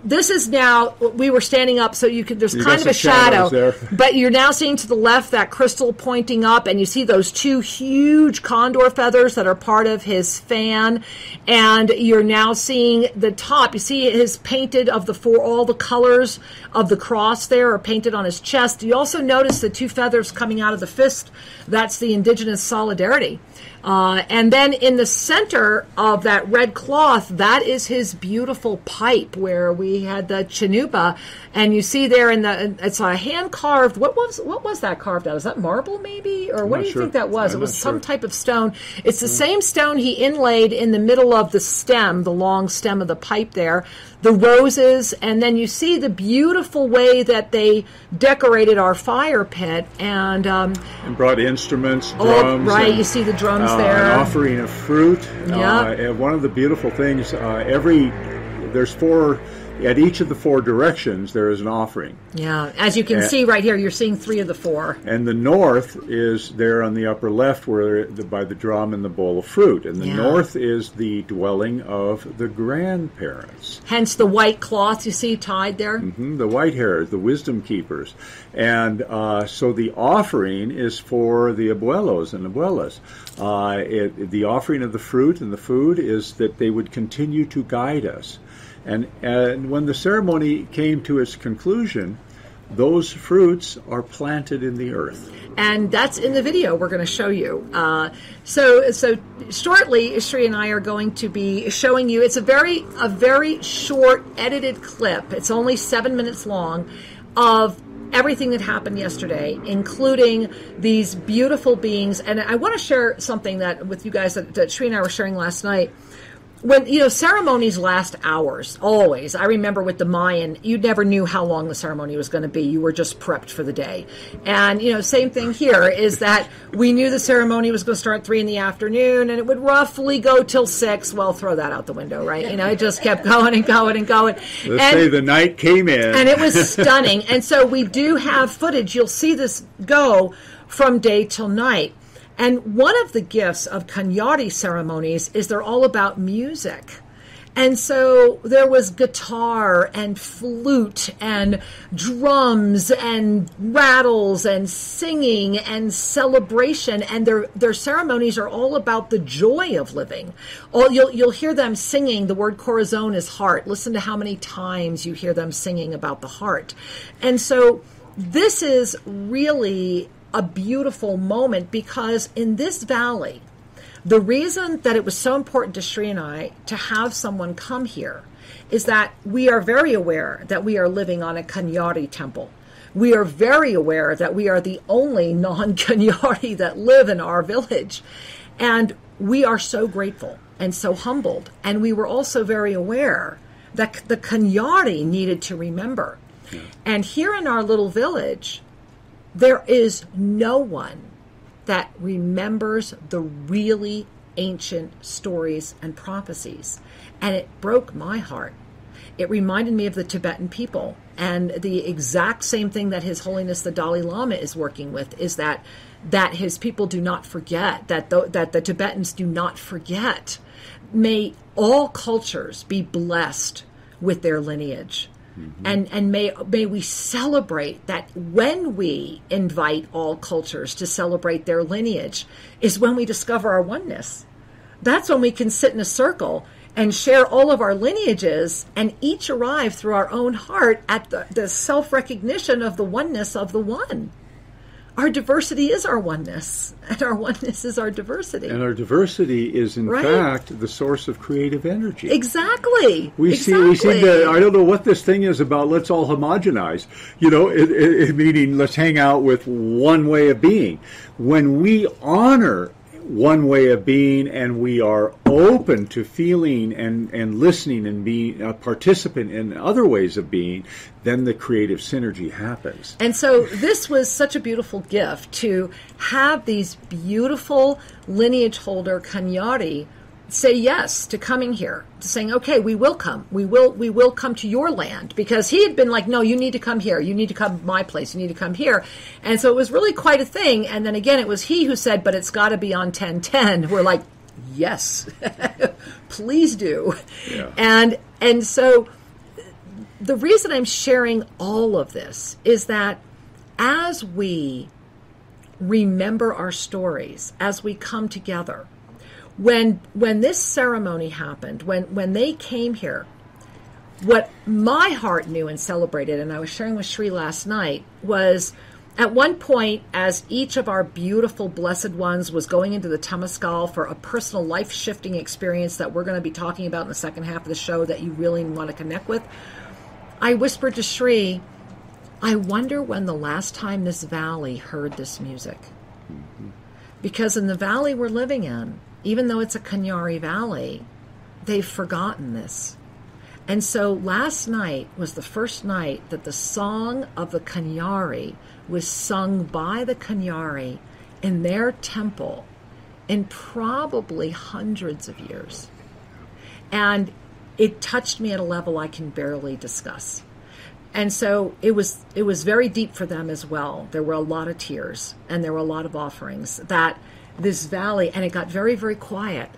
This is now, we were standing up, so you could, there's You kind of a shadow. But you're now seeing to the left that crystal pointing up, and you see those two huge condor feathers that are part of his fan. And you're now seeing the top. You see his painted of the four, all the colors of the cross there are painted on his chest. You also notice the two feathers coming out of the fist. That's the indigenous solidarity. Uh, and then in the center of that red cloth, that is his beautiful pipe where we had the chanupa. And you see there in the, it's a hand carved, what was, what was that carved out? Is that marble maybe? Or what do you sure. think that was? I'm it was some sure. type of stone. It's the same stone he inlaid in the middle of the stem, the long stem of the pipe there, the roses, and then you see the beautiful way that they decorated our fire pit. And, um, And brought instruments, oh, drums. right, and, you see the drums uh, there. An offering of fruit. Yeah. Uh, and one of the beautiful things, uh, every there's four at each of the four directions there is an offering. Yeah, as you can Uh, see right here, you're seeing three of the four. And the north is there on the upper left, where the, by the drum and the bowl of fruit. And the Yeah. north is the dwelling of the grandparents. Hence the white cloth you see tied there. Mhm, the white hairs, the wisdom keepers. And uh, so the offering is for the abuelos and abuelas. Uh, it, the offering of the fruit and the food is that they would continue to guide us. And, and when the ceremony came to its conclusion, those fruits are planted in the earth. and that's in the video we're going to show you. Uh, so, so shortly, Sri and I are going to be showing you. It's a very, a very short edited clip. It's only seven minutes long of everything that happened yesterday, including these beautiful beings. And I want to share something that with you guys that, that Sri and I were sharing last night when you know ceremonies last hours always i remember with the mayan you never knew how long the ceremony was going to be you were just prepped for the day and you know same thing here is that we knew the ceremony was going to start three in the afternoon and it would roughly go till six well throw that out the window right you know it just kept going and going and going Let's and, say the night came in. and it was stunning. And so we do have footage. You'll see this go from day till night. And one of the gifts of Cañari ceremonies is they're all about music. And so there was guitar and flute and drums and rattles and singing and celebration and their their ceremonies are all about the joy of living. All you'll you'll hear them singing the word corazon is heart. Listen to how many times you hear them singing about the heart. And so this is really a beautiful moment because in this valley the reason that it was so important to Sri and I to have someone come here is that we are very aware that we are living on a Cañari temple. We are very aware that we are the only non Cañari that live in our village. And we are so grateful and so humbled. And we were also very aware that the Cañari needed to remember. And here in our little village, there is no one that remembers the really ancient stories and prophecies. And it broke my heart. It reminded me of the Tibetan people. And the exact same thing that His Holiness the Dalai Lama is working with is that that his people do not forget, that the, that the Tibetans do not forget. May all cultures be blessed with their lineage. Mm-hmm. And and may may we celebrate that when we invite all cultures to celebrate their lineage is when we discover our oneness. That's when we can sit in a circle and share all of our lineages and each arrive through our own heart at the, the self recognition of the oneness of the one. Our diversity is our oneness, and our oneness is our diversity. and our diversity is, in Right. fact, the source of creative energy. exactly. We see, we Exactly. to. I don't know what this thing is about. Let's all homogenize. You know, it, it, it- meaning let's hang out with one way of being. When we honor one way of being and we are open to feeling and, and listening and being a participant in other ways of being, then the creative synergy happens. And so this was such a beautiful gift to have these beautiful lineage holder Cañari say yes to coming here to saying okay we will come. We will we will come to your land. Because he had been like no you need to come here. You need to come to my place. You need to come here. And so it was really quite a thing. And then again it was he who said but it's got to be on 1010 we're like yes. Please do. Yeah. and and so the reason i'm sharing all of this is that as we remember our stories as we come together when when this ceremony happened when when they came here what my heart knew and celebrated and i was sharing with Sri last night was at one point as each of our beautiful blessed ones was going into the Temescal for a personal life shifting experience that we're going to be talking about in the second half of the show that you really want to connect with i whispered to Sri i wonder when the last time this valley heard this music. Mm-hmm. Because in the valley we're living in, even though it's a Cañari valley, they've forgotten this. And so last night was the first night that the song of the Cañari was sung by the Cañari in their temple in probably hundreds of years. And it touched me at a level I can barely discuss. And so it was it was very deep for them as well. There were a lot of tears and there were a lot of offerings that this valley and it got very very quiet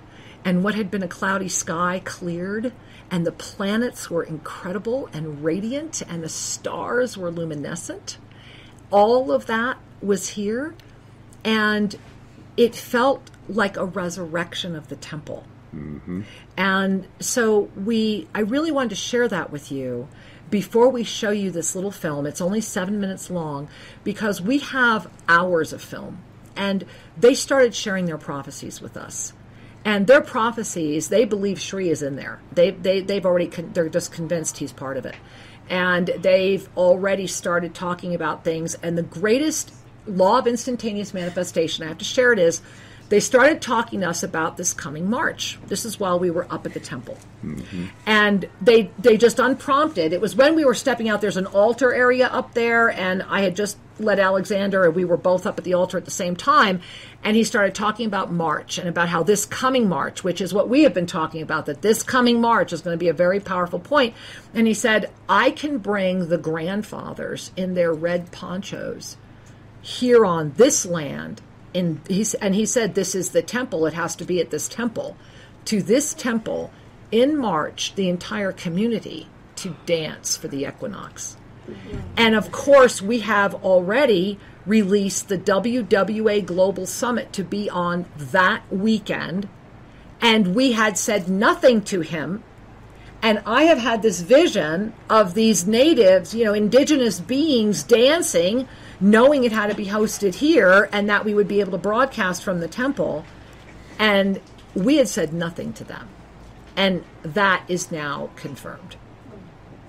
and what had been a cloudy sky cleared and the planets were incredible and radiant and the stars were luminescent. All of that was here and it felt like a resurrection of the temple. Mm-hmm. And so we I really wanted to share that with you before we show you this little film. It's only 7 minutes long because we have hours of film. And they started sharing their prophecies with us. And their prophecies, they believe Sri is in there. They they they've already con- they're just convinced he's part of it. And they've already started talking about things and the greatest law of instantaneous manifestation, I have to share it is they started talking to us about this coming March. This is while we were up at the temple. Mm-hmm. And they they just unprompted. It was when we were stepping out. There's an altar area up there, and I had just led Alexander, and we were both up at the altar at the same time. And he started talking about March and about how this coming March, which is what we have been talking about, that this coming March is going to be a very powerful point. And he said, I can bring the grandfathers in their red ponchos here on this land in he's and he said this is the temple. It has to be at this temple. To this temple in march the entire community to dance for the equinox. And of course we have already released the wwa global summit to be on that weekend. And we had said nothing to him. And I have had this vision of these natives, you know, indigenous beings dancing, knowing it had to be hosted here and that we would be able to broadcast from the temple. And we had said nothing to them. And that is now confirmed.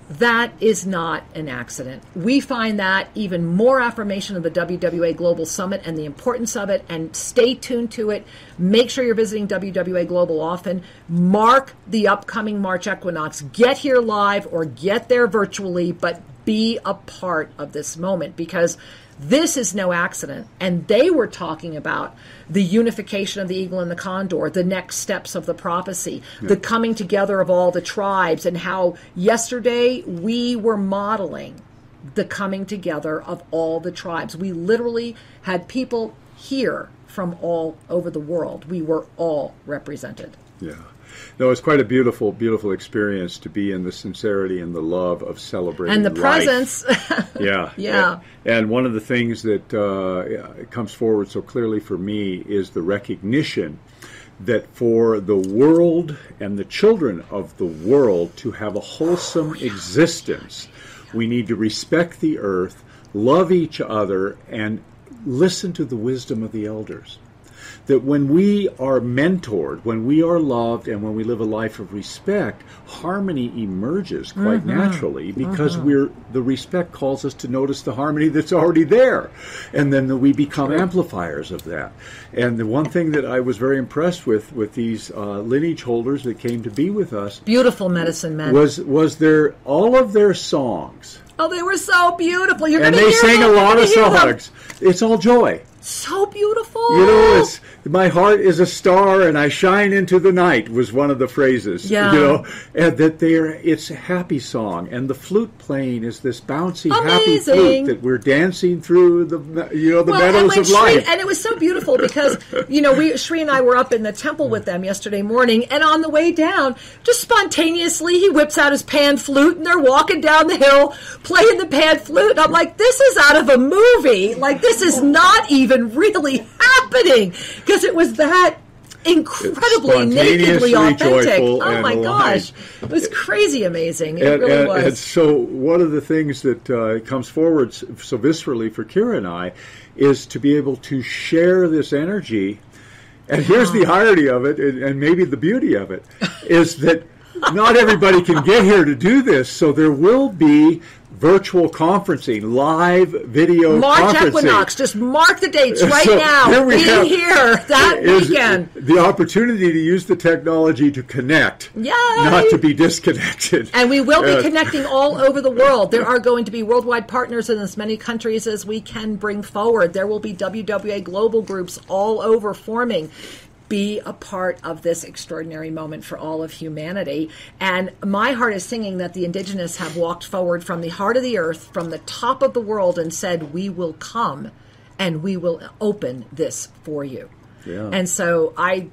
That is not an accident. We find that even more affirmation of the WWA Global Summit and the importance of it. And stay tuned to it. Make sure you're visiting WWA Global often. Mark the upcoming March equinox. Get here live or get there virtually, but be a part of this moment because this is no accident. And they were talking about the unification of the eagle and the condor, the next steps of the prophecy, the coming together of all the tribes, and how yesterday we were modeling the coming together of all the tribes. We literally had people here from all over the world. We were all represented. Yeah. No, it's quite a beautiful, beautiful experience to be in the sincerity and the love of celebrating And the life. presence. Yeah, Yeah. And one of the things that uh, comes forward so clearly for me is the recognition that for the world and the children of the world to have a wholesome existence, we need to respect the earth, love each other, and listen to the wisdom of the elders. That when we are mentored, when we are loved, and when we live a life of respect, harmony emerges quite naturally because we're the respect calls us to notice the harmony that's already there, and then we become amplifiers of that. And the one thing that I was very impressed with with these uh, lineage holders that came to be with us Beautiful medicine men. was was their all of their songs, oh, they were so beautiful. You're and they sang a them. You're lot of hear them. songs. It's all joy. So beautiful. You know, it's my heart is a star and I shine into the night was one of the phrases. Yeah. You know, and that they're it's a happy song, and the flute playing is this bouncy, happy flute that we're dancing through the you know the Well, meadows of Sri- life. and it was so beautiful because you know we Sri and I were up in the temple with them yesterday morning, and on the way down, just spontaneously, he whips out his pan flute, and they're walking down the hill playing the pan flute. And I'm like, this is out of a movie. Like this is not even really happening because it was that. Incredibly, nakedly authentic. Oh and my gosh, alive. it was crazy amazing. It and, really and- was. and so one of the things that uh, comes forward so viscerally for Kira and I is to be able to share this energy. And here's the irony of it, and, and maybe the beauty of it, is that not everybody can get here to do this. So there will be virtual conferencing, live video March. Equinox. Just mark the dates right So now. here we Be here that weekend. The opportunity to use the technology to connect, Yay! not to be disconnected. And we will be Uh, connecting all over the world. There are going to be worldwide partners in as many countries as we can bring forward. There will be WWA global groups all over forming. Be a part of this extraordinary moment for all of humanity. And my heart is singing that the indigenous have walked forward from the heart of the earth, from the top of the world, and said, We will come and we will open this for you. Yeah. And so I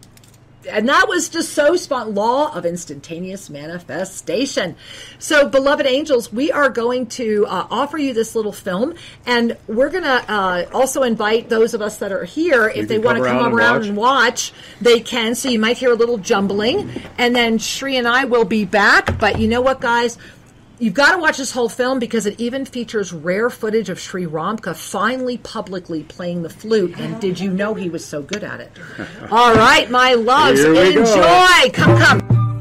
and that was just so spot law of instantaneous manifestation. So, beloved angels, we are going to uh, offer you this little film, and we're going to uh, also invite those of us that are here, if they want to come around around and and watch, they can. So you might hear a little jumbling, and then Sri and I will be back. But you know what, guys? You've got to watch this whole film because it even features rare footage of Sri Ram Kaa finally publicly playing the flute. And did you know he was so good at it? All right, my loves, we go. enjoy. Come, come.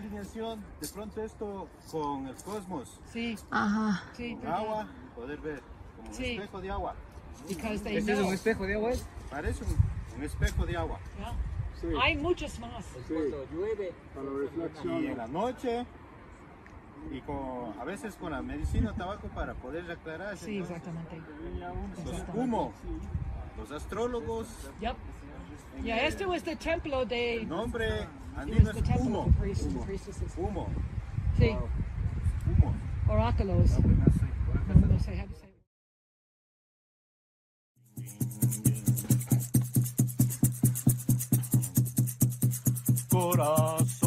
Alineación de pronto esto con el cosmos, Sí, Ajá. sí, con agua, poder ver como un Sí. espejo de agua. because they ¿Este es un espejo de agua? Parece un, un espejo de agua. Hay muchos más. Cuando llueve. Y en la noche y con, a veces con la medicina tabaco para poder aclarar. Sí, exactamente. Los humo, los astrólogos, Yep. Yeah, este was the templo de. el nombre It andino was the es temple humo. of the priests and priestesses. Humo, Sí, humo. oráculos. No, no sé how to say it. corazón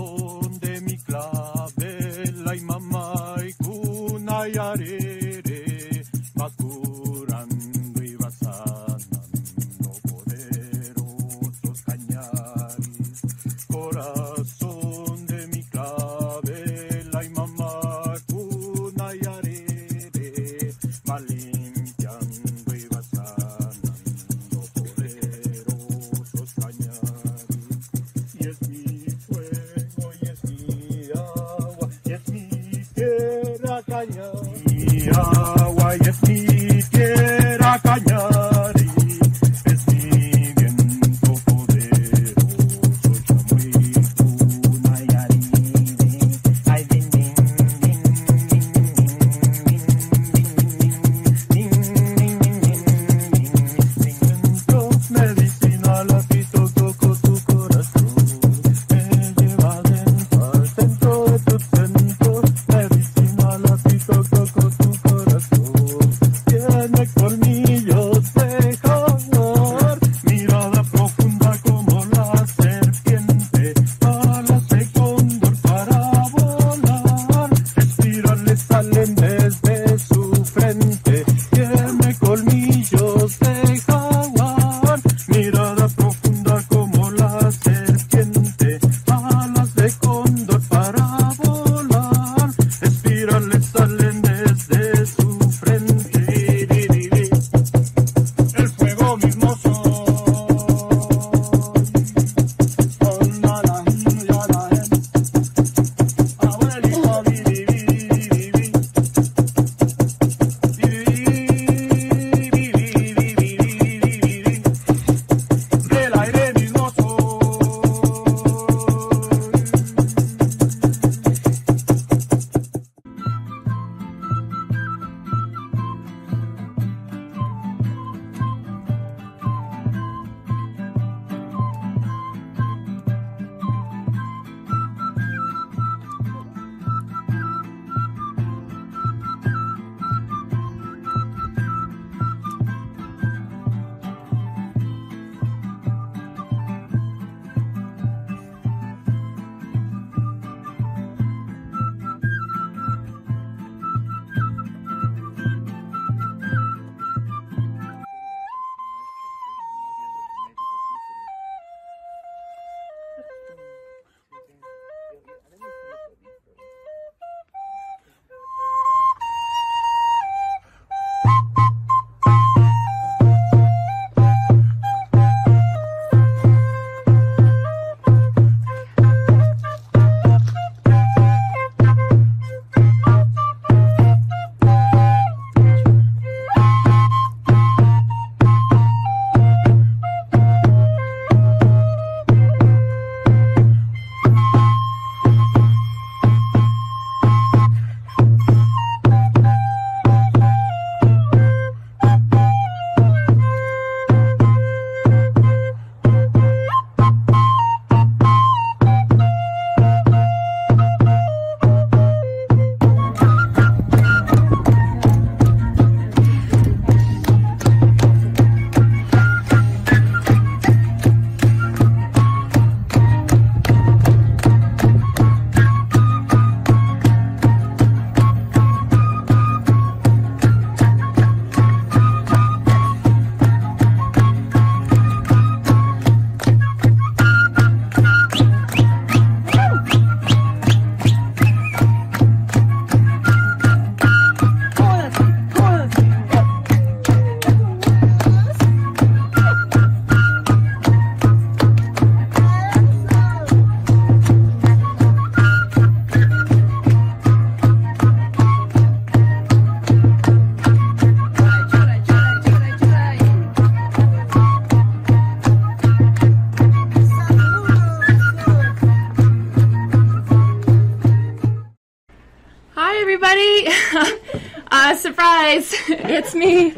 guys, it's me,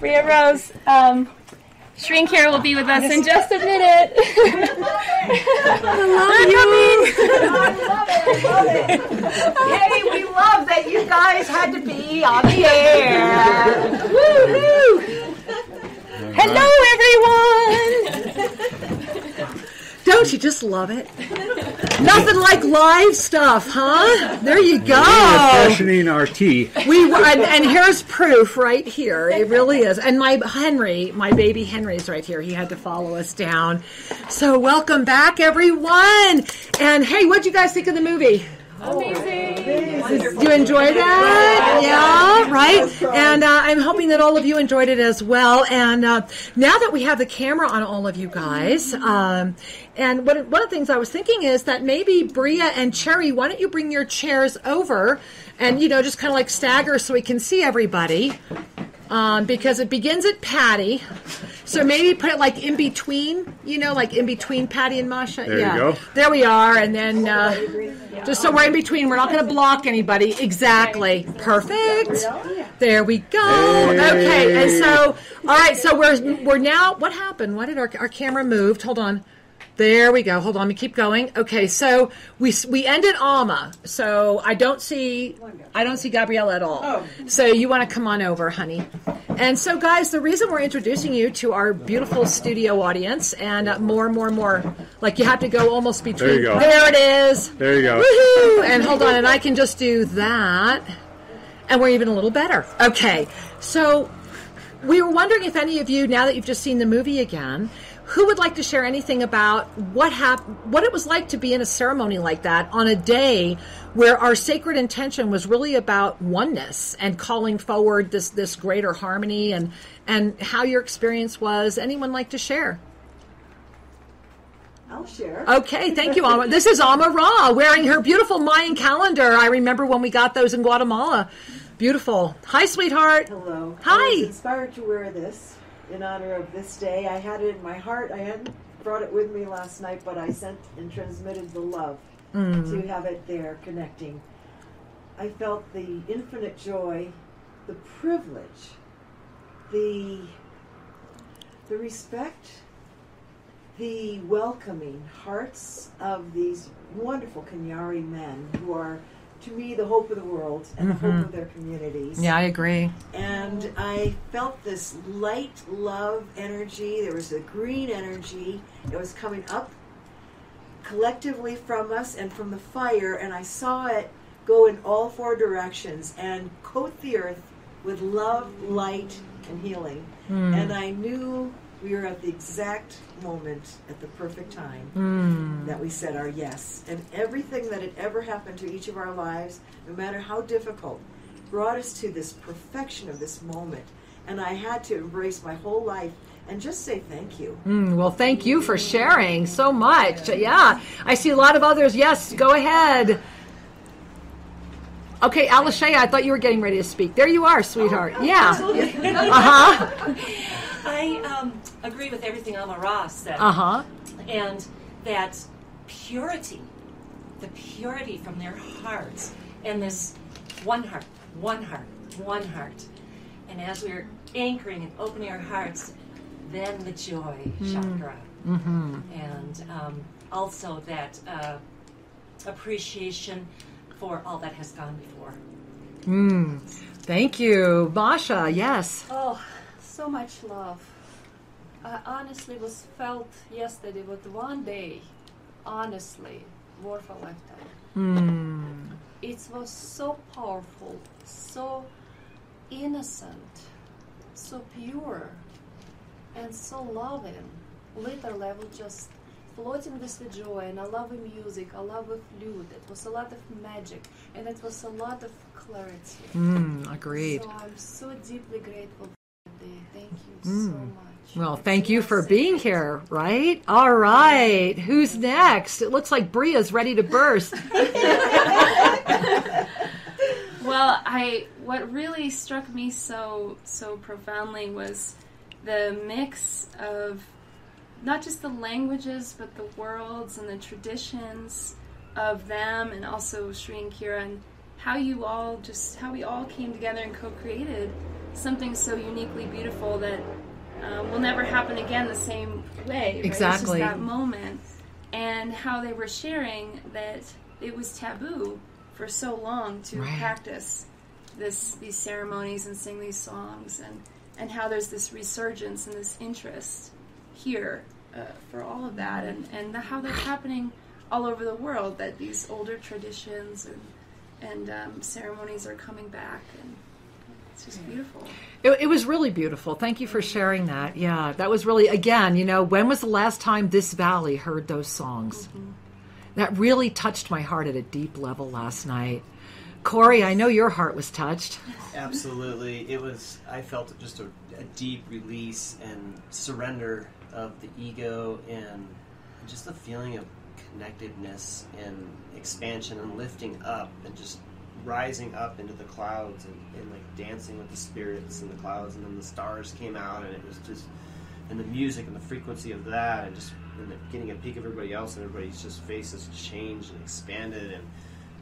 Bria Rose. Um, Shrink here will be with us in just a minute. I love you. Hey, we love that you guys had to be on the air. Woo-hoo. Hello, everyone. Don't you just love it? Nothing like live stuff, huh? There you go. freshening our tea. We were, and, and here's proof right here. It really is. And my Henry, my baby Henry's right here. He had to follow us down. So welcome back, everyone. And hey, what'd you guys think of the movie? Amazing. You enjoyed that? Yeah, right. And uh, I'm hoping that all of you enjoyed it as well. And uh, now that we have the camera on all of you guys, um, and what, one of the things I was thinking is that maybe Bria and Cherry, why don't you bring your chairs over and you know just kind of like stagger so we can see everybody. Um, because it begins at Patty, so maybe put it like in between, you know, like in between Patty and Masha. There you go. there we are, and then uh, just so we're in between, we're not going to block anybody. Exactly, perfect. There we go. Okay, and so all right, so we're we're now. What happened? Why did our our camera moved? Hold on. There we go. Hold on, let me keep going. Okay, so we we ended Alma. So I don't see I don't see Gabrielle at all. Oh. So you want to come on over, honey. And so, guys, the reason we're introducing you to our beautiful studio audience and uh, more, and more, and more, like you have to go almost between. There you go. There it is. There you go. Woohoo! And hold on, and I can just do that, and we're even a little better. Okay, so we were wondering if any of you, now that you've just seen the movie again, who would like to share anything about what hap- what it was like to be in a ceremony like that on a day where our sacred intention was really about oneness and calling forward this this greater harmony and and how your experience was. Anyone like to share? I'll share. Okay, thank you, Alma. This is Alma Ra wearing her beautiful Mayan calendar. I remember when we got those in Guatemala. Beautiful. Hi, sweetheart. Hello. Hi. I was inspired to wear this in honor of this day. I had it in my heart. I hadn't brought it with me last night, but I sent and transmitted the love mm. to have it there connecting. I felt the infinite joy, the privilege, the the respect, the welcoming hearts of these wonderful Cañari men who are to me the hope of the world and the hope of mm-hmm. their communities. Yeah, I agree. And I felt this light love energy. There was a green energy that was coming up collectively from us and from the fire, and I saw it go in all four directions and coat the earth with love, light, and healing. Hmm. And I knew we are at the exact moment, at the perfect time, that we said our yes. And everything that had ever happened to each of our lives, no matter how difficult, brought us to this perfection of this moment. And I had to embrace my whole life and just say thank you. Mm, well, thank you for sharing so much. Yeah, I see a lot of others. Yes, go ahead. Okay, Alashaya, I thought you were getting ready to speak. There you are, sweetheart. yeah. Uh huh. I um, agree with everything Alma Ross said. Uh huh. And that purity, the purity from their hearts, and this one heart, one heart, one heart. And as we're anchoring and opening our hearts, then the joy chakra. Mm-hmm. And um, also that uh, appreciation for all that has gone before. Thank you, Masha. Yes. Oh, so much love. I honestly was felt yesterday, but one day, honestly, worth a lifetime. It was so powerful, so innocent, so pure, and so loving. Literally, I was just floating with the joy, and I love the music, I love the flute. It was a lot of magic, and it was a lot of clarity. Mm, agreed. So I'm so deeply grateful for that day. Thank you so much. Well, thank you for being here, right? All right. Who's next? It looks like Bria's ready to burst. Well, I what really struck me so so profoundly was the mix of not just the languages but the worlds and the traditions of them and also Sri and Kira and how you all just how we all came together and co-created something so uniquely beautiful that um, will never happen again the same way. Right? Exactly. It's just that moment, and how they were sharing that it was taboo for so long to Right. practice this these ceremonies and sing these songs, and and how there's this resurgence and this interest here uh, for all of that, and and the, how that's happening all over the world. That these older traditions and and um, ceremonies are coming back, and it's just beautiful. It, it was really beautiful. Thank you for sharing that. Yeah, that was really, again, you know, when was the last time this valley heard those songs? Mm-hmm. That really touched my heart at a deep level last night. Corey, I know your heart was touched. Absolutely. It was, I felt just a, a deep release and surrender of the ego and just the feeling of connectedness and expansion and lifting up and just rising up into the clouds and, and like dancing with the spirits in the clouds and then the stars came out and it was just and the music and the frequency of that and just and the, getting a peek of everybody else and everybody's just faces changed and expanded and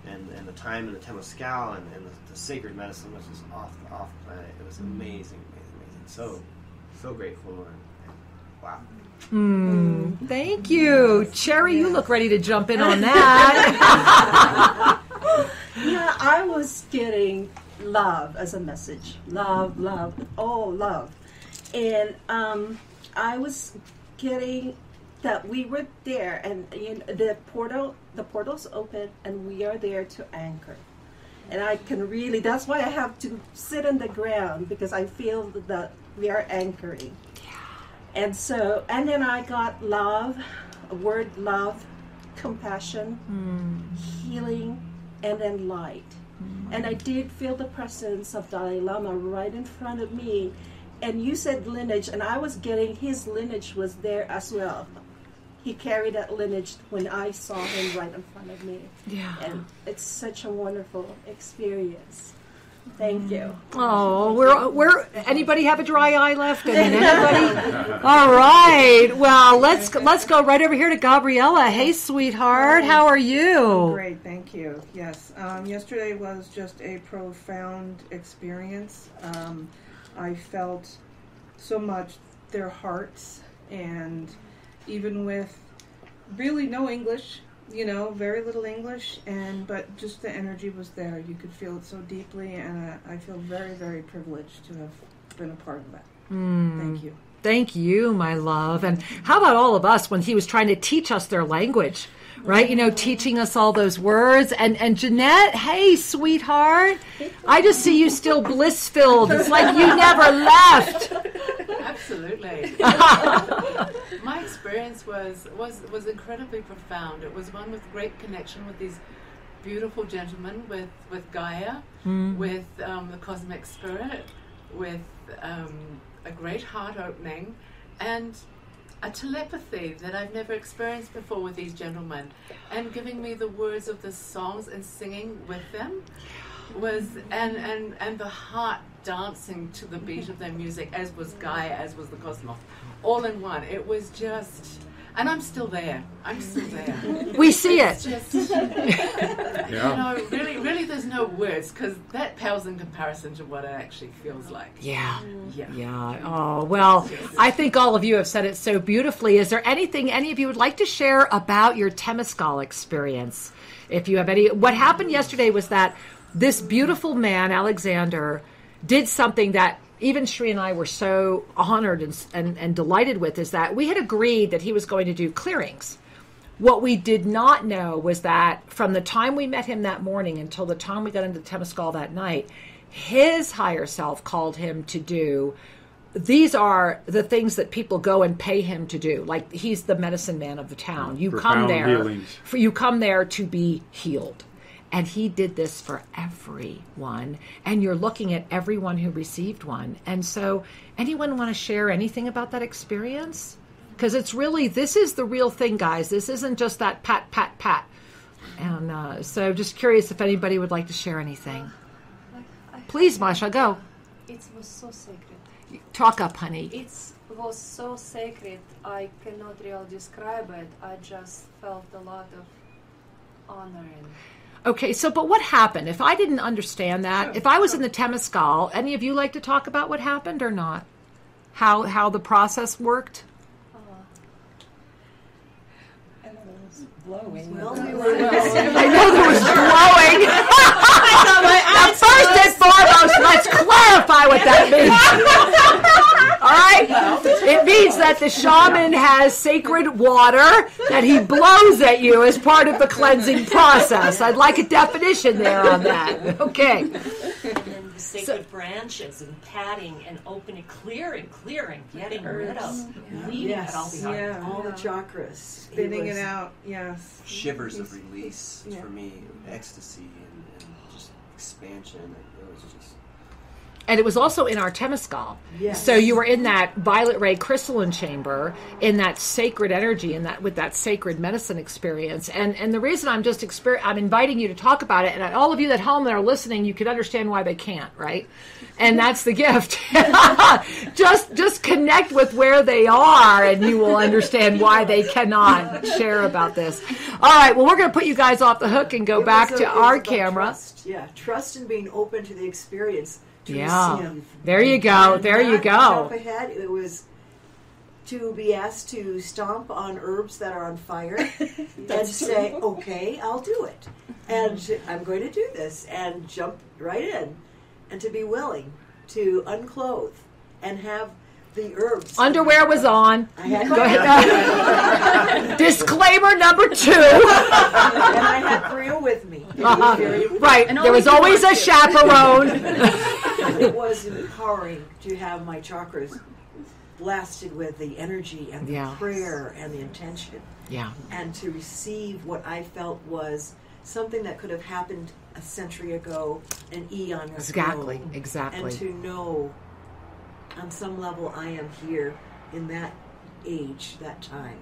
and, and the time in the Temescal and, and the, the sacred medicine was just off the off planet. It was amazing, amazing, amazing. So so grateful and, and wow. Mm, thank you. Cherry, you look ready to jump in on that. yeah, I was getting love as a message. Love, love, oh, love. And um, I was getting that we were there and you know, the portal the portals open and we are there to anchor and i can really that's why i have to sit on the ground because i feel that we are anchoring and so and then i got love a word love compassion healing and then light. Mm-hmm. And i did feel the presence of dalai lama right in front of me. And you said lineage and i was getting his lineage was there as well. He carried that lineage when i saw him right in front of me. Yeah. and it's such a wonderful experience thank you Oh, we're we're. Anybody have a dry eye left? I mean, anybody? All right. Well, let's let's go right over here to Gabriella. Hey, sweetheart, how are you? Great, thank you. Yes, um, yesterday was just a profound experience. Um, I felt so much their hearts, and even with really no English, you know, very little English, and but just the energy was there. You could feel it so deeply, and I, I feel very, very privileged to have been a part of that. Mm. Thank you. Thank you, my love. And how about all of us when he was trying to teach us their language, right? You know, teaching us all those words. And and Jeanette, hey, sweetheart, I just see you still bliss filled. It's like you never left. Absolutely. My experience was, was was incredibly profound. It was one with great connection with these beautiful gentlemen, with with Gaia, Mm. with um, the cosmic spirit, with um, a great heart opening, and a telepathy that I've never experienced before with these gentlemen, and giving me the words of the songs and singing with them was and and and the heart dancing to the beat of their music as was Gaia as was the cosmos all in one. It was just and I'm still there I'm still there We see It's it. just, Yeah. you know really really there's no words because that pales in comparison to what it actually feels like Yeah. yeah Yeah. Oh, well, I think all of you have said it so beautifully. Is there anything any of you would like to share about your Temescal experience? If you have any, what happened yesterday was that this beautiful man, Alexander, did something that even Sri and I were so honored and, and, and delighted with is that we had agreed that he was going to do clearings. What we did not know was that from the time we met him that morning until the time we got into Temescal that night, his higher self called him to do. These are the things that people go and pay him to do. Like he's the medicine man of the town. You come there healings. for you come there to be healed. And he did this for everyone. And you're looking at everyone who received one. And so, anyone want to share anything about that experience? Because it's really, this is the real thing, guys. This isn't just that pat, pat, pat. And uh, so, just curious if anybody would like to share anything. Please, Masha, go. It was so sacred. Talk up, honey. It was so sacred. I cannot really describe it. I just felt a lot of honor and Okay, so but what happened? If I didn't understand that, if I was in the Temescal, any of you like to talk about what happened or not? How how the process worked? Uh I know there was blowing. I know there was blowing. now, first and foremost, let's clarify what that means. All right? It means that the shaman has sacred water that he blows at you as part of the cleansing process. I'd like a definition there on that. Okay. And the sacred branches and patting and opening, clearing, clearing, getting rid of, leaving it all behind. Yeah. all the chakras. He Spinning it out, yes. Shivers of release Yeah. for me, ecstasy and, and just expansion. It was just And it was also in our Temescal. Yes. So you were in that violet ray crystalline chamber, in that sacred energy, in that with that sacred medicine experience. And and the reason I'm just exper- I'm inviting you to talk about it, and all of you at home that are listening, you can understand why they can't, right? And that's the gift. just just connect with where they are, and you will understand why they cannot share about this. All right. Well, we're going to put you guys off the hook and go It back to a- it was our camera. Trust. Yeah, trust and being open to the experience. To Yeah. receive. There you go. And There you go. Jump ahead. It was to be asked to stomp on herbs that are on fire and That's say, true. "Okay, I'll do it," and I'm going to do this, and jump right in, and to be willing to unclothe and have the herbs. Underwear was on. I had Go ahead. Disclaimer number two. and I had Priya with me. Uh-huh. very- Right. There was always a chaperone. It was empowering to have my chakras blasted with the energy and the Yeah. prayer and the intention. Yeah. And to receive what I felt was something that could have happened a century ago, an eon ago. Exactly, exactly. And to know on some level I am here in that age, that time.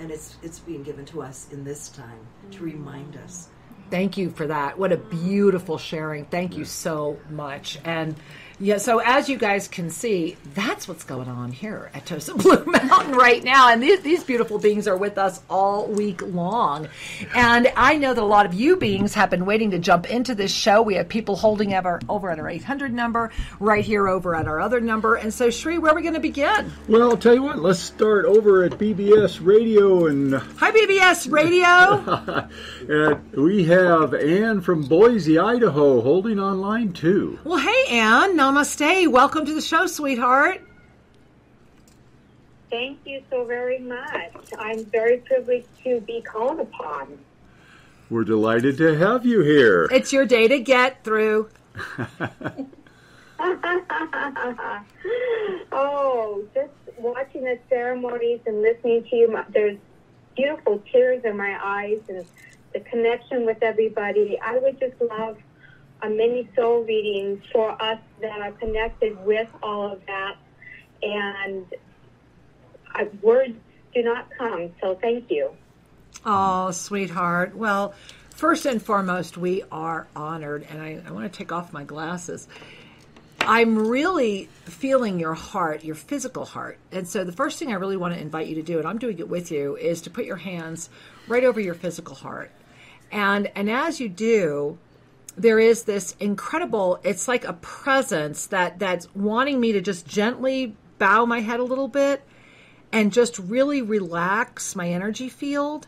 And it's it's being given to us in this time to remind us. Thank you for that. What a beautiful sharing. Thank you so much. And yeah, so as you guys can see, that's what's going on here at Tosa Blue Mountain right now. And these, these beautiful beings are with us all week long. And I know that a lot of you beings have been waiting to jump into this show. We have people holding ever over at our 800 number, right here over at our other number. And so, Sri, where are we going to begin? Well, I'll tell you what, let's start over at BBS Radio and Hi, BBS Radio. and we have Ann from Boise, Idaho, holding on line two. well, hey, Anne. Namaste. Welcome to the show, sweetheart. Thank you so very much. I'm very privileged to be called upon. We're delighted to have you here. It's your day to get through. oh, just watching the ceremonies and listening to you, there's beautiful tears in my eyes and the connection with everybody. I would just love a mini soul reading for us that are connected with all of that. And uh, words do not come, so thank you. Oh, sweetheart. Well, first and foremost, we are honored, and I, I want to take off my glasses. I'm really feeling your heart, your physical heart. And so the first thing I really want to invite you to do, and I'm doing it with you, is to put your hands right over your physical heart. And and as you do, there is this incredible it's like a presence that that's wanting me to just gently bow my head a little bit and just really relax my energy field.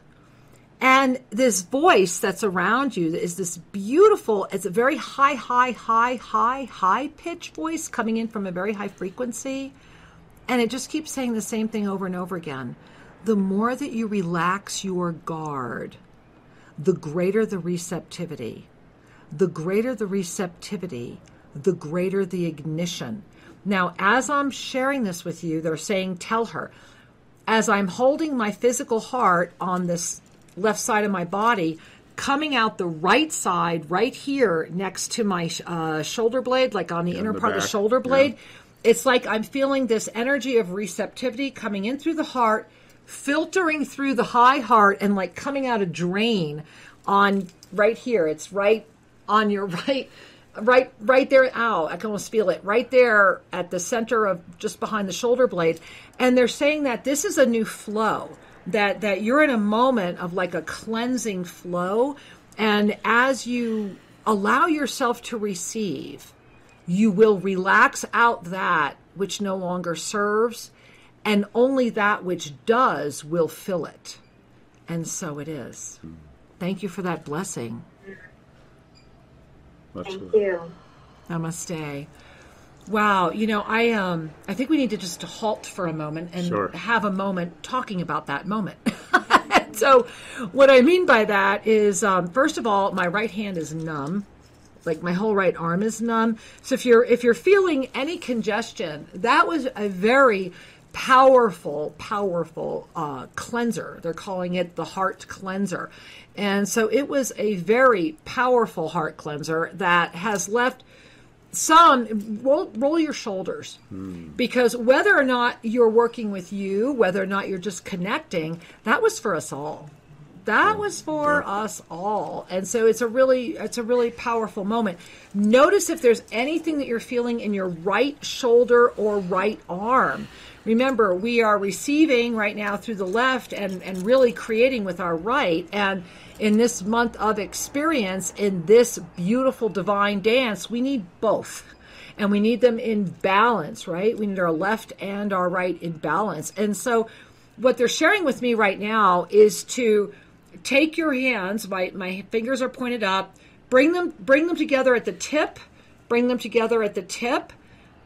And this voice that's around you is this beautiful it's a very high high high high high pitch voice coming in from a very high frequency. And it just keeps saying the same thing over and over again. The more that you relax your guard the greater the receptivity the greater the receptivity, the greater the ignition. Now, as I'm sharing this with you, they're saying, tell her, as I'm holding my physical heart on this left side of my body, coming out the right side, right here next to my uh, shoulder blade, like on the Yeah, inner the part of the back, shoulder yeah. blade, it's like I'm feeling this energy of receptivity coming in through the heart, filtering through the high heart, and like coming out a drain on right here. It's right on your right right right there ow i can almost feel it right there at the center of just behind the shoulder blade and they're saying that this is a new flow that that you're in a moment of like a cleansing flow And as you allow yourself to receive, you will relax out that which no longer serves, and only that which does will fill it. And so it is. Hmm. Thank you for that blessing. Thank you. Namaste. Wow, you know, I um I think we need to just halt for a moment and Sure. have a moment talking about that moment. so what I mean by that is um, first of all, my right hand is numb. Like my whole right arm is numb. So if you're if you're feeling any congestion, that was a very powerful, powerful uh, cleanser. They're calling it the heart cleanser. And so it was a very powerful heart cleanser that has left some roll, roll your shoulders hmm. because whether or not you're working with you, whether or not you're just connecting, that was for us all. That was for us all. And so it's a really it's a really powerful moment. Notice if there's anything that you're feeling in your right shoulder or right arm. Remember, we are receiving right now through the left and, and really creating with our right. And in this month of experience, in this beautiful divine dance, we need both and we need them in balance, right? We need our left and our right in balance. And so, what they're sharing with me right now is to take your hands. My my fingers are pointed up. Bring them bring them together at the tip. Bring them together at the tip.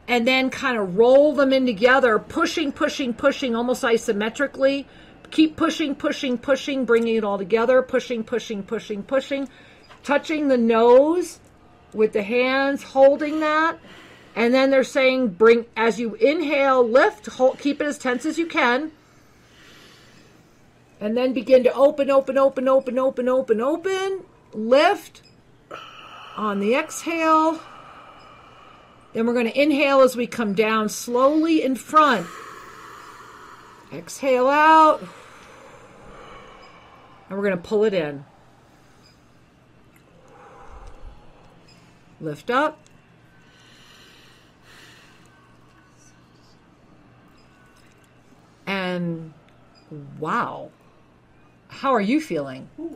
And then kind of roll them in together, pushing, pushing, pushing, almost isometrically. Keep pushing, pushing, pushing, bringing it all together, pushing, pushing, pushing, pushing, touching the nose with the hands, holding that. And then they're saying, bring, as you inhale, lift, hold, keep it as tense as you can. And then begin to open, open, open, open, open, open, open. Lift on the exhale. Then we're going to inhale as we come down slowly in front. Exhale out. And we're going to pull it in. Lift up. And wow. How are you feeling? Th-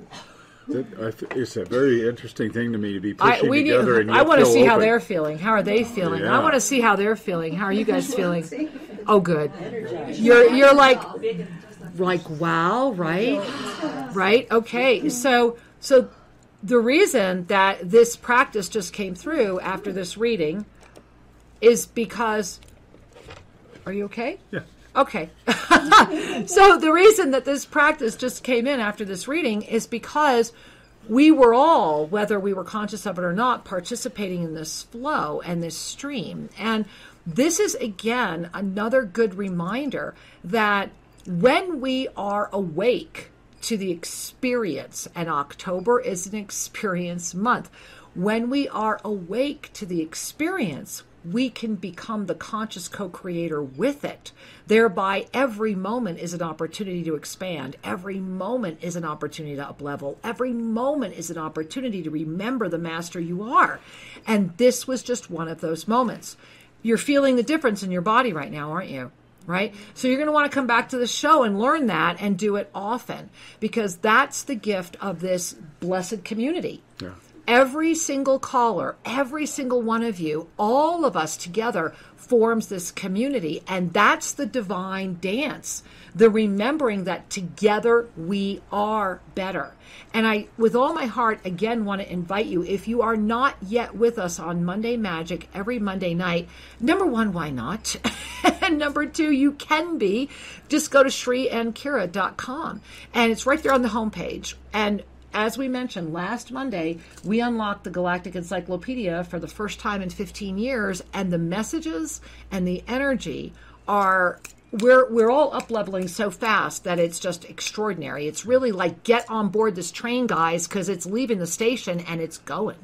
It's a very interesting thing to me to be I, pushing we need, together and I want to feel see how they're feeling. How are they feeling? I want to see how they're feeling. How are you guys feeling? Oh, good. You're you're like like wow, right? Right? Okay. So so the reason that this practice just came through after this reading is because are you okay? Yeah. Okay. so the reason that this practice just came in after this reading is because we were all, whether we were conscious of it or not, participating in this flow and this stream. And this is again another good reminder that when we are awake to the experience, and October is an experience month, when we are awake to the experience, we can become the conscious co creator with it. Thereby, every moment is an opportunity to expand. Every moment is an opportunity to uplevel. Every moment is an opportunity to remember the master you are. And this was just one of those moments. You're feeling the difference in your body right now, aren't you? Right? So you're going to want to come back to the show and learn that and do it often because that's the gift of this blessed community Yeah. Every single caller, every single one of you, all of us together forms this community. And that's the divine dance. The remembering that together we are better. And I, with all my heart, again want to invite you, if you are not yet with us on Monday Magic every Monday night, number one, why not? and number two, you can be. Just go to sriandkira.com and it's right there on the homepage. And as we mentioned last Monday, we unlocked the Galactic Encyclopedia for the first time in 15 years, and the messages and the energy are we're we're all up leveling so fast that it's just extraordinary. It's really like get on board this train, guys, because it's leaving the station and it's going.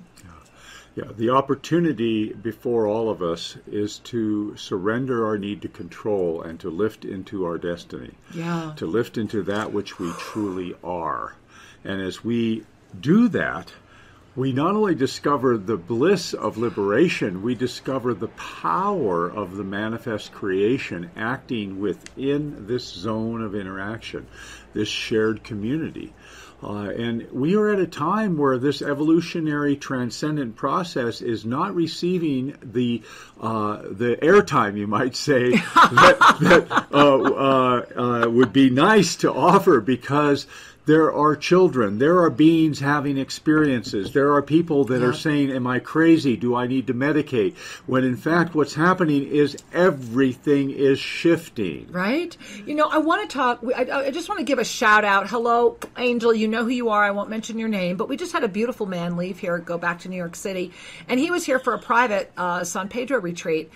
Yeah, the opportunity before all of us is to surrender our need to control and to lift into our destiny. Yeah. To lift into that which we truly are. And as we do that, we not only discover the bliss of liberation, we discover the power of the manifest creation acting within this zone of interaction, this shared community. Uh, and we are at a time where this evolutionary transcendent process is not receiving the uh, the airtime, you might say, that, that uh, uh, uh, would be nice to offer because there are children, there are beings having experiences, there are people that Yeah. are saying, Am I crazy? Do I need to medicate? When in fact, what's happening is everything is shifting. Right? You know, I want to talk. I, I just want to give a shout out. Hello, Angel. You know who you are. I won't mention your name, but we just had a beautiful man leave here, go back to New York City, and he was here for a private uh, San Pedro retreat.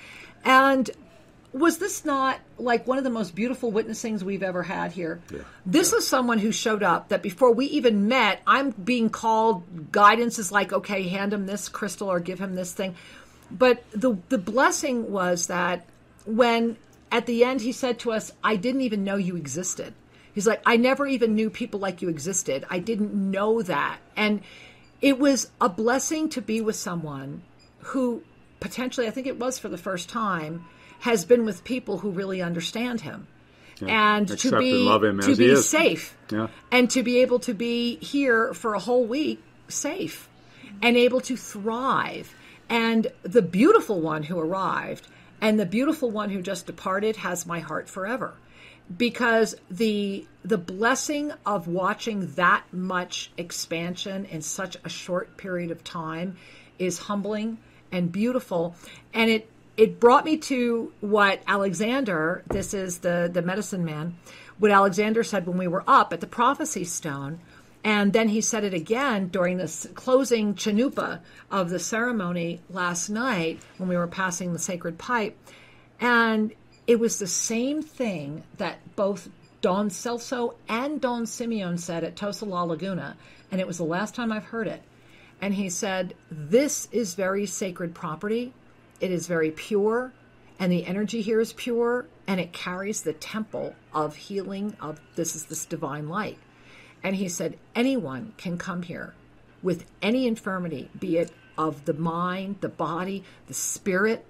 And was this not like one of the most beautiful witnessings we've ever had here? This is someone who showed up that before we even met, I'm being called. Guidance is like, okay, hand him this crystal or give him this thing. But the the blessing was that when at the end he said to us, I didn't even know you existed. He's like, I never even knew people like you existed. I didn't know that. And it was a blessing to be with someone who potentially, I think it was for the first time, has been with people who really understand him. Yeah. And Accept to be and love him to be safe Yeah. and to be able to be here for a whole week safe and able to thrive. And the beautiful one who arrived and the beautiful one who just departed has my heart forever. Because the the blessing of watching that much expansion in such a short period of time is humbling and beautiful. And it it brought me to what Alexander, this is the the medicine man, what Alexander said when we were up at the prophecy stone, and then he said it again during this closing chanupa of the ceremony last night when we were passing the sacred pipe. And it was the same thing that both Don Celso and Don Simeon said at Tosa La Laguna, and it was the last time I've heard it. And he said, This is very sacred property. It is very pure, and the energy here is pure, and it carries the temple of healing of this is this divine light. And he said, anyone can come here with any infirmity, be it of the mind, the body, the spirit,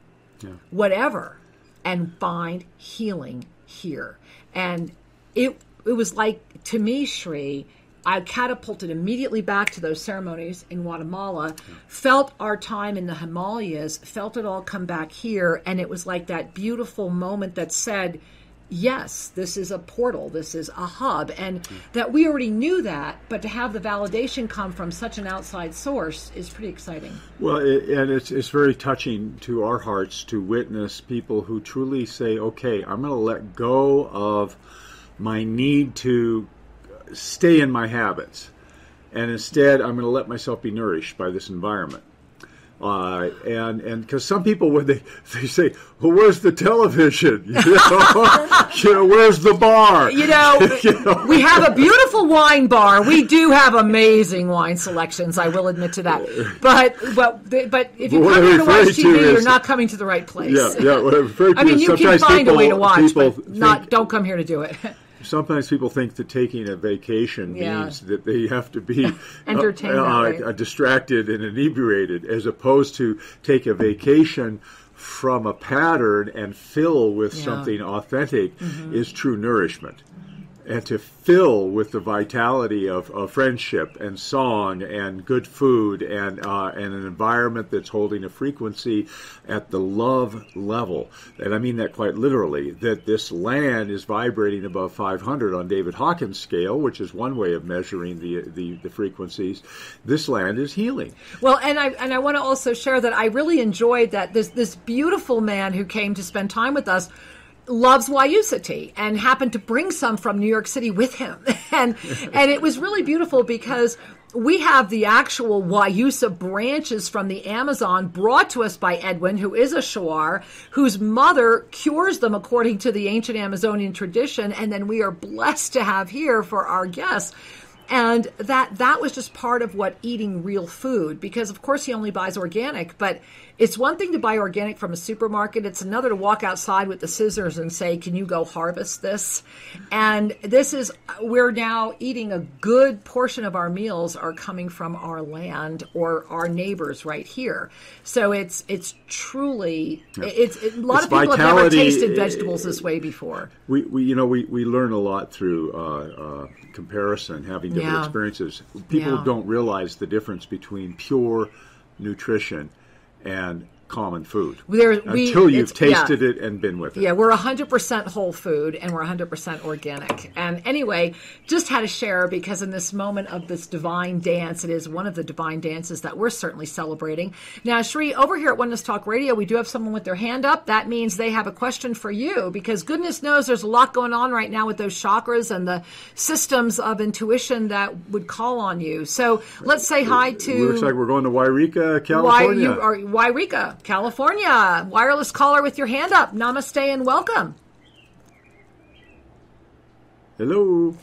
whatever, and find healing here. And it it was like to me, Sri, I catapulted immediately back to those ceremonies in Guatemala, felt our time in the Himalayas, felt it all come back here, and it was like that beautiful moment that said, Yes, this is a portal, this is a hub, and that we already knew that, but to have the validation come from such an outside source is pretty exciting. Well, it, and it's it's very touching to our hearts to witness people who truly say, "Okay, I'm going to let go of my need to stay in my habits, and instead, I'm going to let myself be nourished by this environment." Uh, and and because some people when they they say, "Well, where's the television? You know, you know where's the bar?" You know, You know? we have a beautiful wine bar. We do have amazing wine selections. I will admit to that. But but but if you But come here to watch referring to TV, you're not coming to the right place. Yeah, yeah. What I'm referring to I mean, you can find a way to watch, people but not. think- Don't come here to do it. Sometimes people think that taking a vacation Yeah. means that they have to be Entertained that uh, uh, distracted and inebriated, as opposed to take a vacation from a pattern and fill with Yeah. something authentic Mhm. is true nourishment. And to fill with the vitality of, of friendship and song and good food and uh, and an environment that's holding a frequency at the love level. And I mean that quite literally, that this land is vibrating above 500 on David Hawkins' scale, which is one way of measuring the, the, the frequencies. This land is healing. Well, and I and I want to also share that I really enjoyed that this this beautiful man who came to spend time with us loves Wayusa tea and happened to bring some from New York City with him. And and it was really beautiful because we have the actual Wayusa branches from the Amazon brought to us by Edwin, who is a Shuar, whose mother cures them according to the ancient Amazonian tradition, and then we are blessed to have here for our guests and that that was just part of what eating real food because of course he only buys organic but it's one thing to buy organic from a supermarket. It's another to walk outside with the scissors and say, "Can you go harvest this?" And this is we're now eating a good portion of our meals are coming from our land or our neighbors right here. So it's it's truly it's it, a lot It's of people have never tasted vegetables this way before. We, we you know we, we learn a lot through uh, uh, comparison, having different Yeah. experiences. People Yeah. don't realize the difference between pure nutrition and common food There- we- until you've it's- yeah. tasted it and been with it. Yeah, we're 100% whole food and we're 100% organic. And anyway, just had to share because in this moment of this divine dance, it is one of the divine dances that we're certainly celebrating. Now, Sri, over here at Oneness Talk Radio, we do have someone with their hand up. That means they have a question for you because goodness knows there's a lot going on right now with those chakras and the systems of intuition that would call on you. So let's say hi to. It looks like we're going to Yreka, Why California. you are Yreka, California. Wireless caller with your hand up. Namaste and welcome. Hello.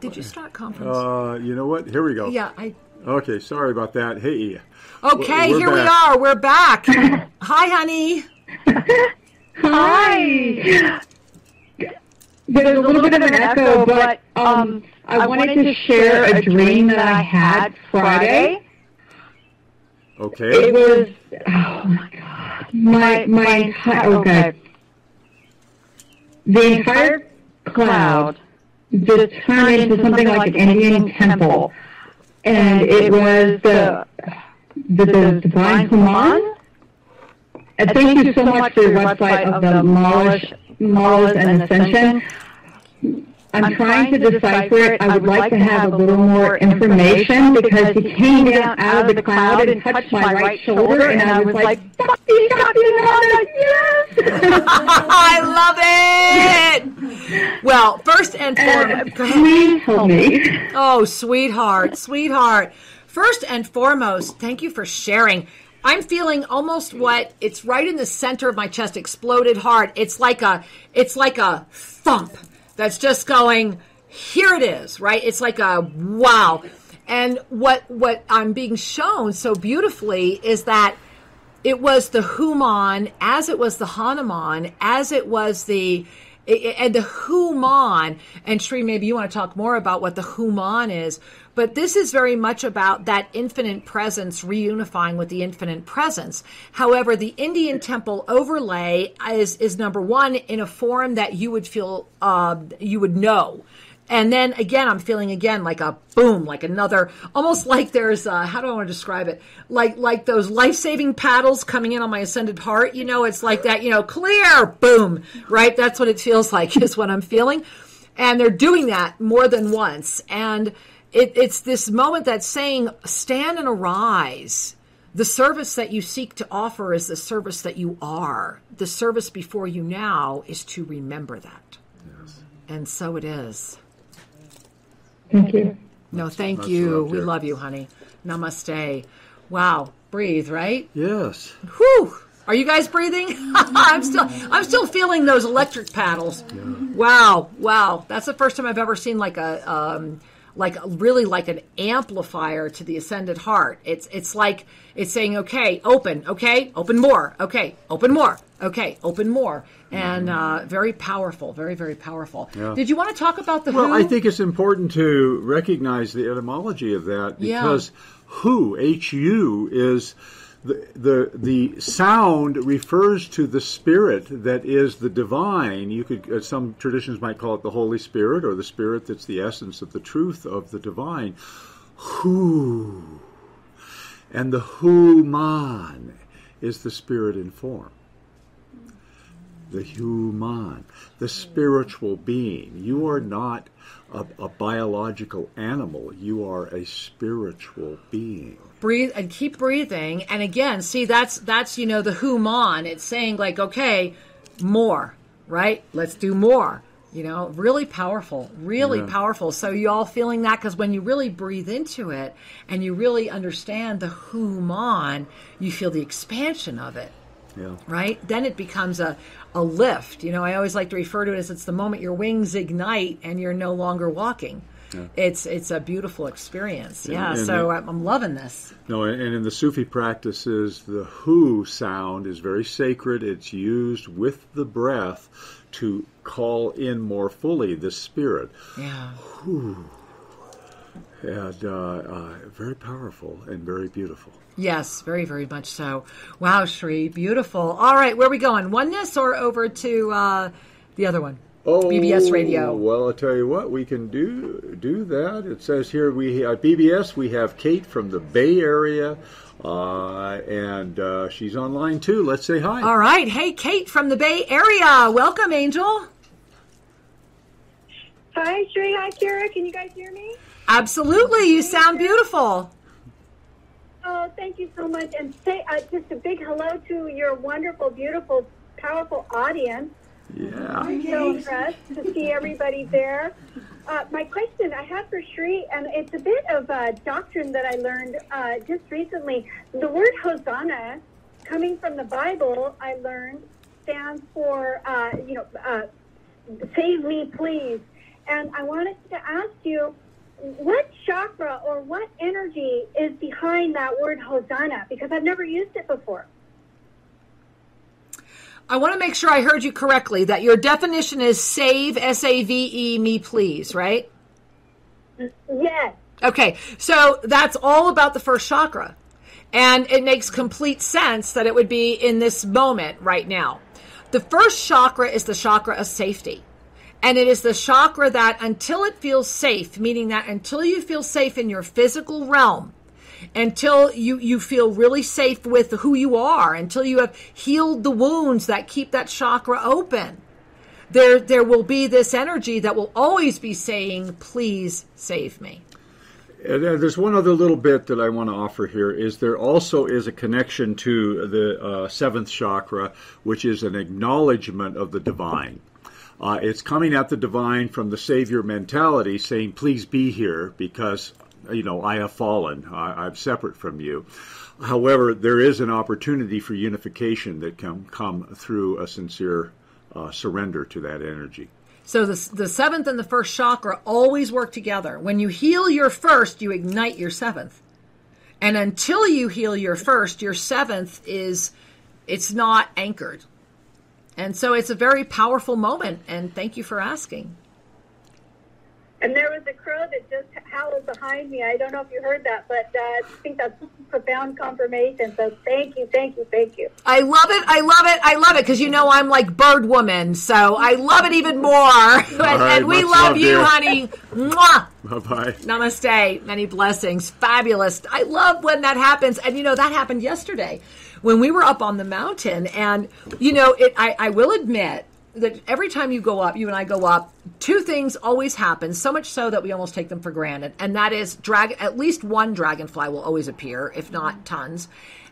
Did you start conference? Uh, you know what? Here we go. yeah, I. Okay, sorry about that. Hey. Okay, we're here we are. We're back. Hi, honey. Hi. There's a little bit of an echo, but um, I wanted to share a dream that I had Friday. Okay. It was oh my god, my my entire okay. The entire cloud just turned into something like an Indian temple, and it was the the, the divine Human. And thank you so much for your website of the Malish, Malas and Ascension. I'm trying to decipher it. I would like to have a little more information because he came down out of the cloud and touched my right shoulder, and I was like, "Copy, copy, Nana, yes!" I love it. Well, first and foremost, please help me. Oh, sweetheart, sweetheart. First and foremost, thank you for sharing. I'm feeling almost what it's right in the center of my chest, exploded hard. It's like a, it's like a thump that's just going. Here it is, right? It's like a wow. And what what I'm being shown so beautifully is that it was the Human as it was the Hanuman, as it was the and the Human. And Sri, maybe you want to talk more about what the Human is, but this is very much about that infinite presence reunifying with the infinite presence. However, the Indian temple overlay is is number one in a form that you would feel uh, you would know. And then again, I'm feeling again like a boom, like another, almost like there's, uh, how do I want to describe it? Like, like those life saving paddles coming in on my ascended heart. You know, it's like that, you know, clear, boom, right? That's what it feels like is what I'm feeling. And they're doing that more than once. And it, it's this moment that's saying, stand and arise. The service that you seek to offer is the service that you are. The service before you now is to remember that. And so it is. Thank you. No, thank Much you. we love you, honey. Namaste. Wow. Breathe, right? Yes. Whew. Are you guys breathing? I'm still I'm still feeling those electric paddles. Wow, wow. That's the first time I've ever seen like a um like really like an amplifier to the ascended heart. It's it's like it's saying, okay, open, okay, open more, okay, open more, okay, open more, and uh, very powerful, very very powerful. Yeah. Did you want to talk about the Well, who? I think it's important to recognize the etymology of that Yeah. because who, H-U, is the, the, the sound refers to the spirit that is the divine. You could, uh, some traditions might call it the Holy Spirit or the spirit that's the essence of the truth of the divine. Who. And the human is the spirit in form the human, the spiritual being. You are not a, a biological animal. You are a spiritual being. Breathe and keep breathing and again see that's that's you know the human it's saying like okay more right let's do more you know really powerful really Yeah. powerful so you all feeling that because when you really breathe into it and you really understand the human you feel the expansion of it Yeah. right? Then it becomes a, a lift. You know, I always like to refer to it as it's the moment your wings ignite and you're no longer walking. Yeah. it's it's a beautiful experience. Yeah, and so the- I'm, loving this. No, and in the Sufi practices, the who sound is very sacred. It's used with the breath to call in more fully the spirit. Yeah. Hu. And uh, uh, very powerful and very beautiful. Yes, very, very much so. Wow, Sri, beautiful. All right, where are we going? Oneness or over to uh, the other one? Oh, BBS Radio. Well, I'll tell you what, we can do do that. It says here we at BBS we have Kate from the Bay Area, uh, and uh, she's online too. Let's say hi. All right. Hey, Kate from the Bay Area. Welcome, Angel. Hi, Sri. Hi, Kira. Can you guys hear me? Absolutely. You sound beautiful. Oh, thank you so much. And say uh, just a big hello to your wonderful, beautiful, powerful audience. Yeah. I'm so impressed to see everybody there. Uh, my question I have for Sri, and it's a bit of a doctrine that I learned uh, just recently. The word Hosanna, coming from the Bible, I learned stands for, uh, you know, uh, save me, please. And I wanted to ask you, what chakra or what energy is behind that word Hosanna? Because I've never used it before. I want to make sure I heard you correctly that your definition is save, S A V E, me please, right? Yes. Okay, so that's all about the first chakra. And it makes complete sense that it would be in this moment right now. The first chakra is the chakra of safety. And it is the chakra that until it feels safe, meaning that until you feel safe in your physical realm, until you, you feel really safe with who you are, until you have healed the wounds that keep that chakra open, there, there will be this energy that will always be saying, please save me. And there's one other little bit that I want to offer here is there also is a connection to the uh, seventh chakra, which is an acknowledgement of the divine. Uh, it's coming at the divine from the savior mentality, saying, "Please be here, because you know I have fallen. I, I'm separate from you." However, there is an opportunity for unification that can come through a sincere uh, surrender to that energy. So the, the seventh and the first chakra always work together. When you heal your first, you ignite your seventh. And until you heal your first, your seventh is it's not anchored. And so it's a very powerful moment and thank you for asking. And there was a crow that just howled behind me. I don't know if you heard that, but uh, I think that's profound confirmation. So thank you, thank you, thank you. I love it. I love it. I love it because you know I'm like bird woman, so I love it even more. and, right, and we love love, you, dear. honey. Mwah. Bye bye. Namaste. Many blessings. Fabulous. I love when that happens. And you know, that happened yesterday when we were up on the mountain. And, you know, it, I, I will admit that every time you go up, you and I go up, two things always happen, so much so that we almost take them for granted. And that is drag, at least one dragonfly will always appear, if not tons.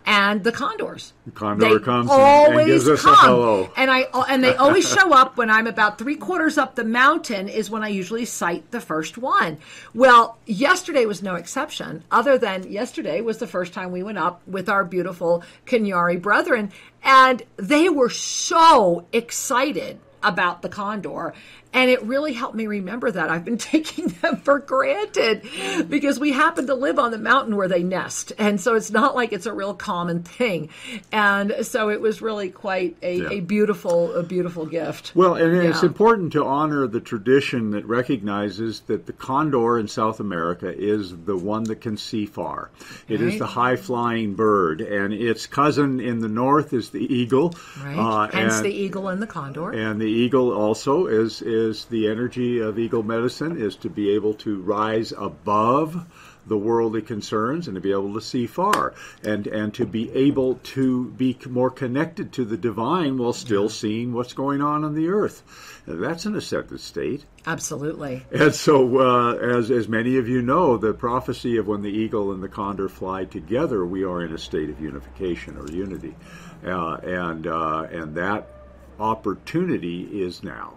And the condors. The condor They comes and- and, always gives us come. a hello. And I uh, and they always show up when I'm about three quarters up the mountain is when I usually sight the first one. Well, yesterday was no exception. Other than yesterday was the first time we went up with our beautiful Cañari brethren, and they were so excited about the condor. And it really helped me remember that I've been taking them for granted because we happen to live on the mountain where they nest. And so it's not like it's a real common thing. And so it was really quite a, Yeah. a beautiful, a beautiful gift. Well, and it's important to honor the tradition that recognizes that the condor in South America is the one that can see far. It is Right. the high flying bird, and its cousin in the north is the eagle. Right. Uh, Hence and, the eagle and the condor. and the eagle also is is the energy of eagle medicine is to be able to rise above the worldly concerns and to be able to see far and and to be able to be more connected to the divine while still seeing what's going on on the earth. That's an ascended state. Absolutely. And so, uh, as as many of you know, the prophecy of when the eagle and the condor fly together, we are in a state of unification or unity, uh, and uh, and that opportunity is now.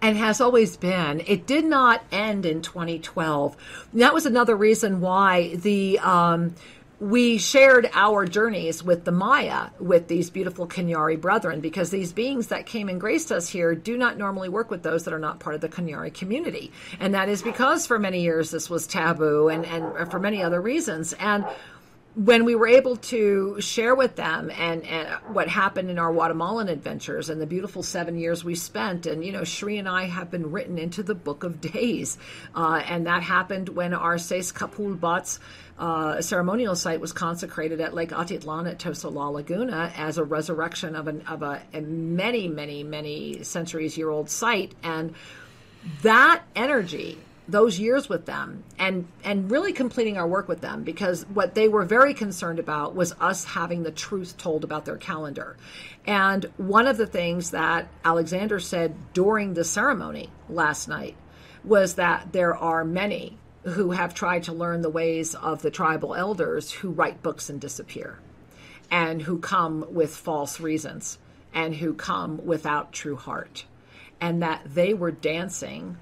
And has always been. It did not end in 2012. That was another reason why the um, we shared our journeys with the Maya, with these beautiful Cañari brethren, because these beings that came and graced us here do not normally work with those that are not part of the Cañari community. And that is because for many years this was taboo and, and for many other reasons. And when we were able to share with them and, and, what happened in our Guatemalan adventures and the beautiful seven years we spent, and you know, Sri and I have been written into the Book of Days, uh, and that happened when our Seis Kapul Bats uh, ceremonial site was consecrated at Lake Atitlan at Tosala Laguna as a resurrection of, an, of a, a many, many, many centuries year old site, and that energy those years with them and and really completing our work with them because what they were very concerned about was us having the truth told about their calendar. And one of the things that Alexander said during the ceremony last night was that there are many who have tried to learn the ways of the tribal elders who write books and disappear and who come with false reasons and who come without true heart and that they were dancing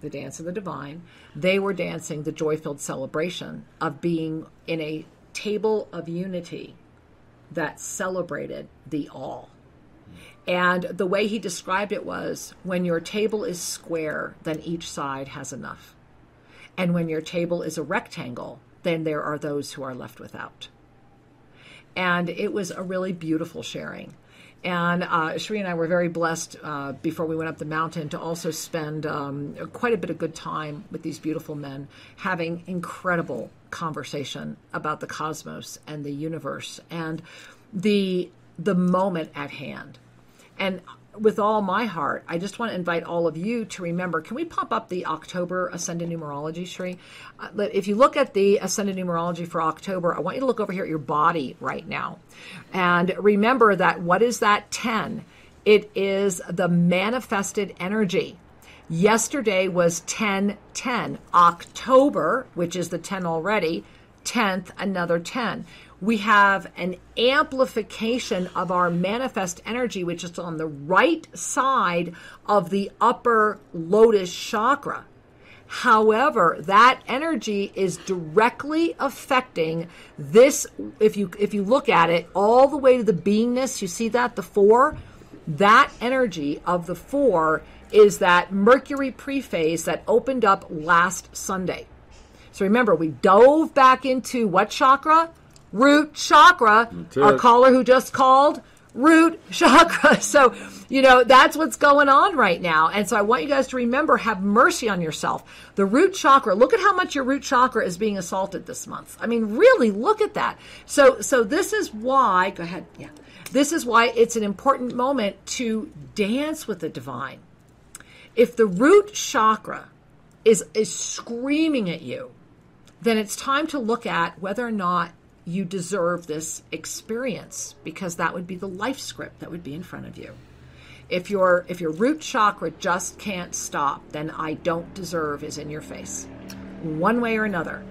the dance of the divine, they were dancing the joy filled celebration of being in a table of unity that celebrated the all. And the way he described it was when your table is square, then each side has enough. And when your table is a rectangle, then there are those who are left without. And it was a really beautiful sharing. And uh, Sri and I were very blessed uh, before we went up the mountain to also spend um, quite a bit of good time with these beautiful men, having incredible conversation about the cosmos and the universe and the the moment at hand. And with all my heart, I just want to invite all of you to remember. Can we pop up the October Ascended Numerology, Sri? Uh, if you look at the Ascended Numerology for October, I want you to look over here at your body right now. And remember that what is that 10? It is the manifested energy. Yesterday was 10 10. October, which is the 10 already, 10th, another 10 we have an amplification of our manifest energy, which is on the right side of the upper lotus chakra. However, that energy is directly affecting this. If you if you look at it all the way to the beingness, you see that the four, that energy of the four is that Mercury prephase that opened up last Sunday. So remember, we dove back into what chakra? Root chakra. Our caller who just called, root chakra. So, you know, that's what's going on right now. And so I want you guys to remember have mercy on yourself. The root chakra, look at how much your root chakra is being assaulted this month. I mean, really look at that. So so this is why, go ahead. Yeah. This is why it's an important moment to dance with the divine. If the root chakra is is screaming at you, then it's time to look at whether or not you deserve this experience because that would be the life script that would be in front of you. If your if your root chakra just can't stop, then I don't deserve is in your face. One way or another.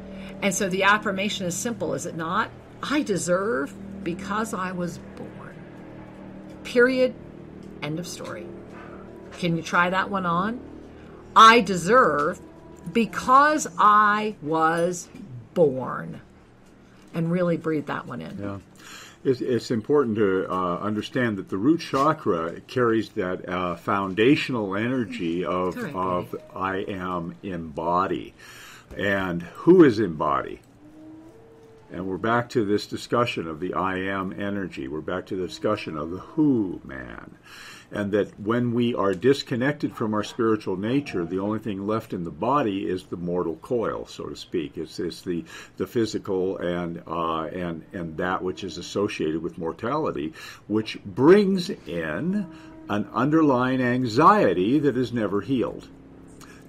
And so the affirmation is simple, is it not? I deserve because I was born. Period. End of story. Can you try that one on? I deserve because I was born and really breathe that one in. Yeah. It's, it's important to uh, understand that the root chakra carries that uh, foundational energy of, right, of I am in body. And who is in body? And we're back to this discussion of the I am energy. We're back to the discussion of the who man and that when we are disconnected from our spiritual nature, the only thing left in the body is the mortal coil, so to speak. It's, it's the the physical and uh, and and that which is associated with mortality, which brings in an underlying anxiety that is never healed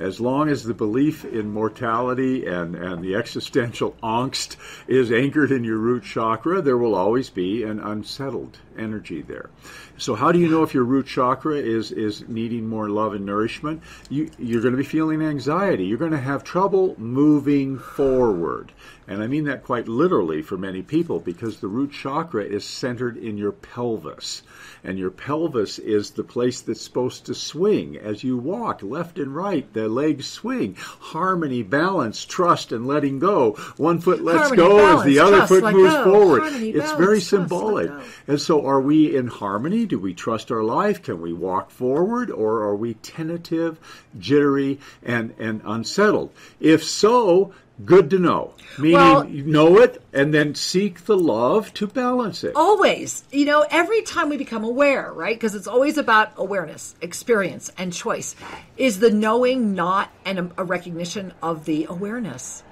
as long as the belief in mortality and, and the existential angst is anchored in your root chakra, there will always be an unsettled energy there. So how do you know if your root chakra is is needing more love and nourishment? You you're going to be feeling anxiety. You're going to have trouble moving forward. And I mean that quite literally for many people because the root chakra is centered in your pelvis. And your pelvis is the place that's supposed to swing as you walk left and right. The legs swing. Harmony, balance, trust, and letting go. One foot lets Harmony, go balance, as the other trust, foot moves go. forward. Harmony, it's balance, very symbolic. go. And so, are we in harmony? Do we trust our life? Can we walk forward? Or are we tentative, jittery, and, and unsettled? If so, good to know. Meaning, Well- you know it and then seek the love to balance it. Always. You know, every time we become aware, right? Because it's always about awareness, experience, and choice. Is the knowing not an, a recognition of the awareness?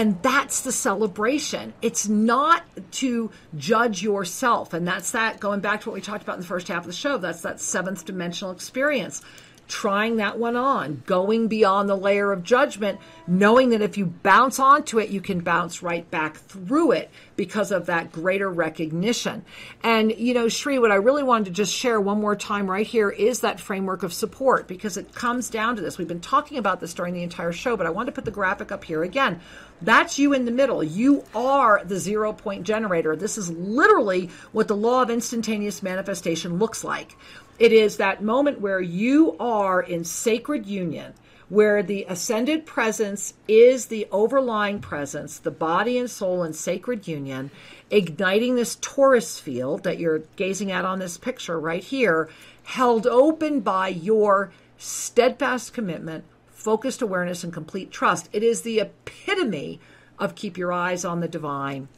And that's the celebration. It's not to judge yourself. And that's that, going back to what we talked about in the first half of the show, that's that seventh dimensional experience. Trying that one on, going beyond the layer of judgment, knowing that if you bounce onto it, you can bounce right back through it because of that greater recognition. And, you know, Sri, what I really wanted to just share one more time right here is that framework of support because it comes down to this. We've been talking about this during the entire show, but I wanted to put the graphic up here again. That's you in the middle. You are the zero point generator. This is literally what the law of instantaneous manifestation looks like. It is that moment where you are in sacred union, where the ascended presence is the overlying presence, the body and soul in sacred union, igniting this torus field that you're gazing at on this picture right here, held open by your steadfast commitment, focused awareness, and complete trust. It is the epitome of keep your eyes on the divine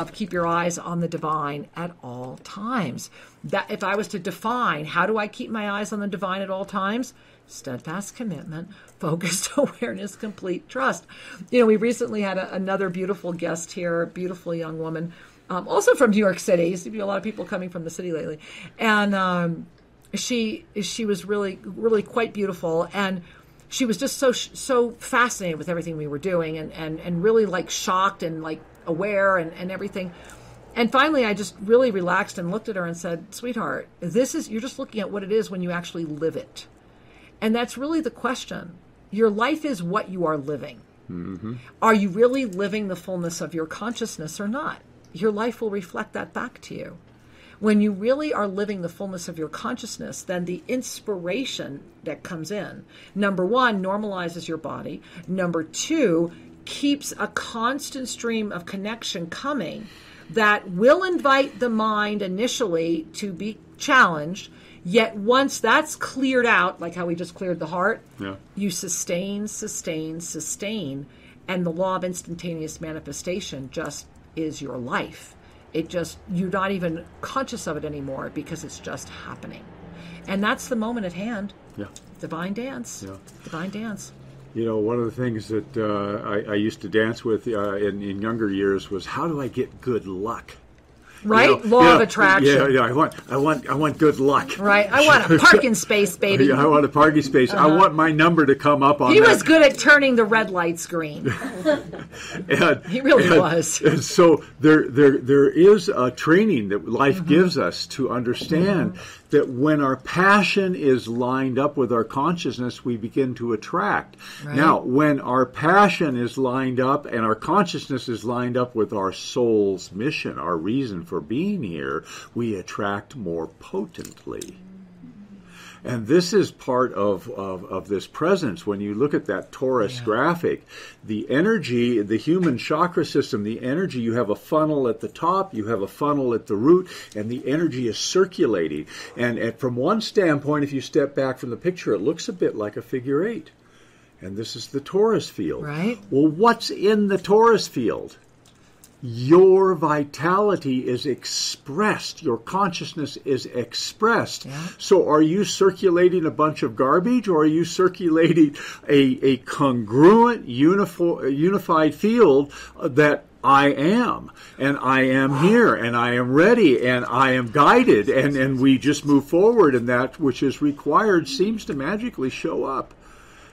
of keep your eyes on the divine at all times. That if I was to define how do I keep my eyes on the divine at all times? Steadfast commitment, focused awareness, complete trust. You know, we recently had a, another beautiful guest here, beautiful young woman, um, also from New York City. Used to be a lot of people coming from the city lately, and um, she she was really really quite beautiful and she was just so so fascinated with everything we were doing and and and really like shocked and like aware and and everything. And finally i just really relaxed and looked at her and said sweetheart this is you're just looking at what it is when you actually live it. And that's really the question. Your life is what you are living. Mm-hmm. are you really living the fullness of your consciousness or not? Your life will reflect that back to you. When you really are living the fullness of your consciousness, then the inspiration that comes in, number one, normalizes your body. Number two, keeps a constant stream of connection coming that will invite the mind initially to be challenged. Yet once that's cleared out, like how we just cleared the heart, Yeah. you sustain, sustain, sustain, and the law of instantaneous manifestation just is your life. It just, you're not even conscious of it anymore because it's just happening. And that's the moment at hand. Yeah. Divine dance. Yeah. Divine dance. You know, one of the things that uh, I, I used to dance with uh, in, in younger years was how do I get good luck? Right? You know, Law yeah, of attraction. Yeah, yeah. I want, I want, I want good luck. Right. I want a parking space, baby. Yeah, I want a parking space. I Uh-huh. want my number to come up on He that. was good at turning the red lights green. And- He really and- was. And so there, there, there is a training that life Mm-hmm. gives us to understand that when our passion is lined up with our consciousness, we begin to attract. Right. Now, when our passion is lined up and our consciousness is lined up with our soul's mission, our reason for being here, we attract more potently. And this is part of, of, of this presence. When you look at that torus graphic, the energy, the human chakra system, the energy, you have a funnel at the top, you have a funnel at the root, and the energy is circulating. And, and from one standpoint, if you step back from the picture, it looks a bit like a figure eight. And this is the torus field. Right. Well, what's in the torus field? Your vitality is expressed. Your consciousness is expressed. So, are you circulating a bunch of garbage, or are you circulating a, a congruent, unifor- unified field that I am, and I am here, and I am ready, and I am guided, and, and we just move forward, and that which is required seems to magically show up.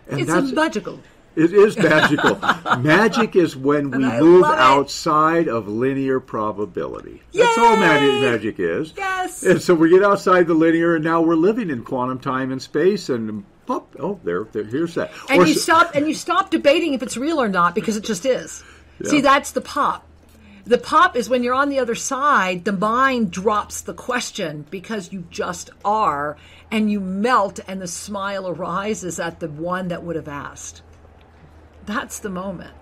And it's that's magical. It is magical. Magic is when we move love it. outside of linear probability. That's all magic, magic is. Yes. And so we get outside the linear, and now we're living in quantum time and space, and pop, oh, there, there here's that. and Or you stop and you stop debating if it's real or not because it just is. Yeah. See, that's the pop. The pop is when you're on the other side, the mind drops the question because you just are, and you melt, and the smile arises at the one that would have asked. That's the moment.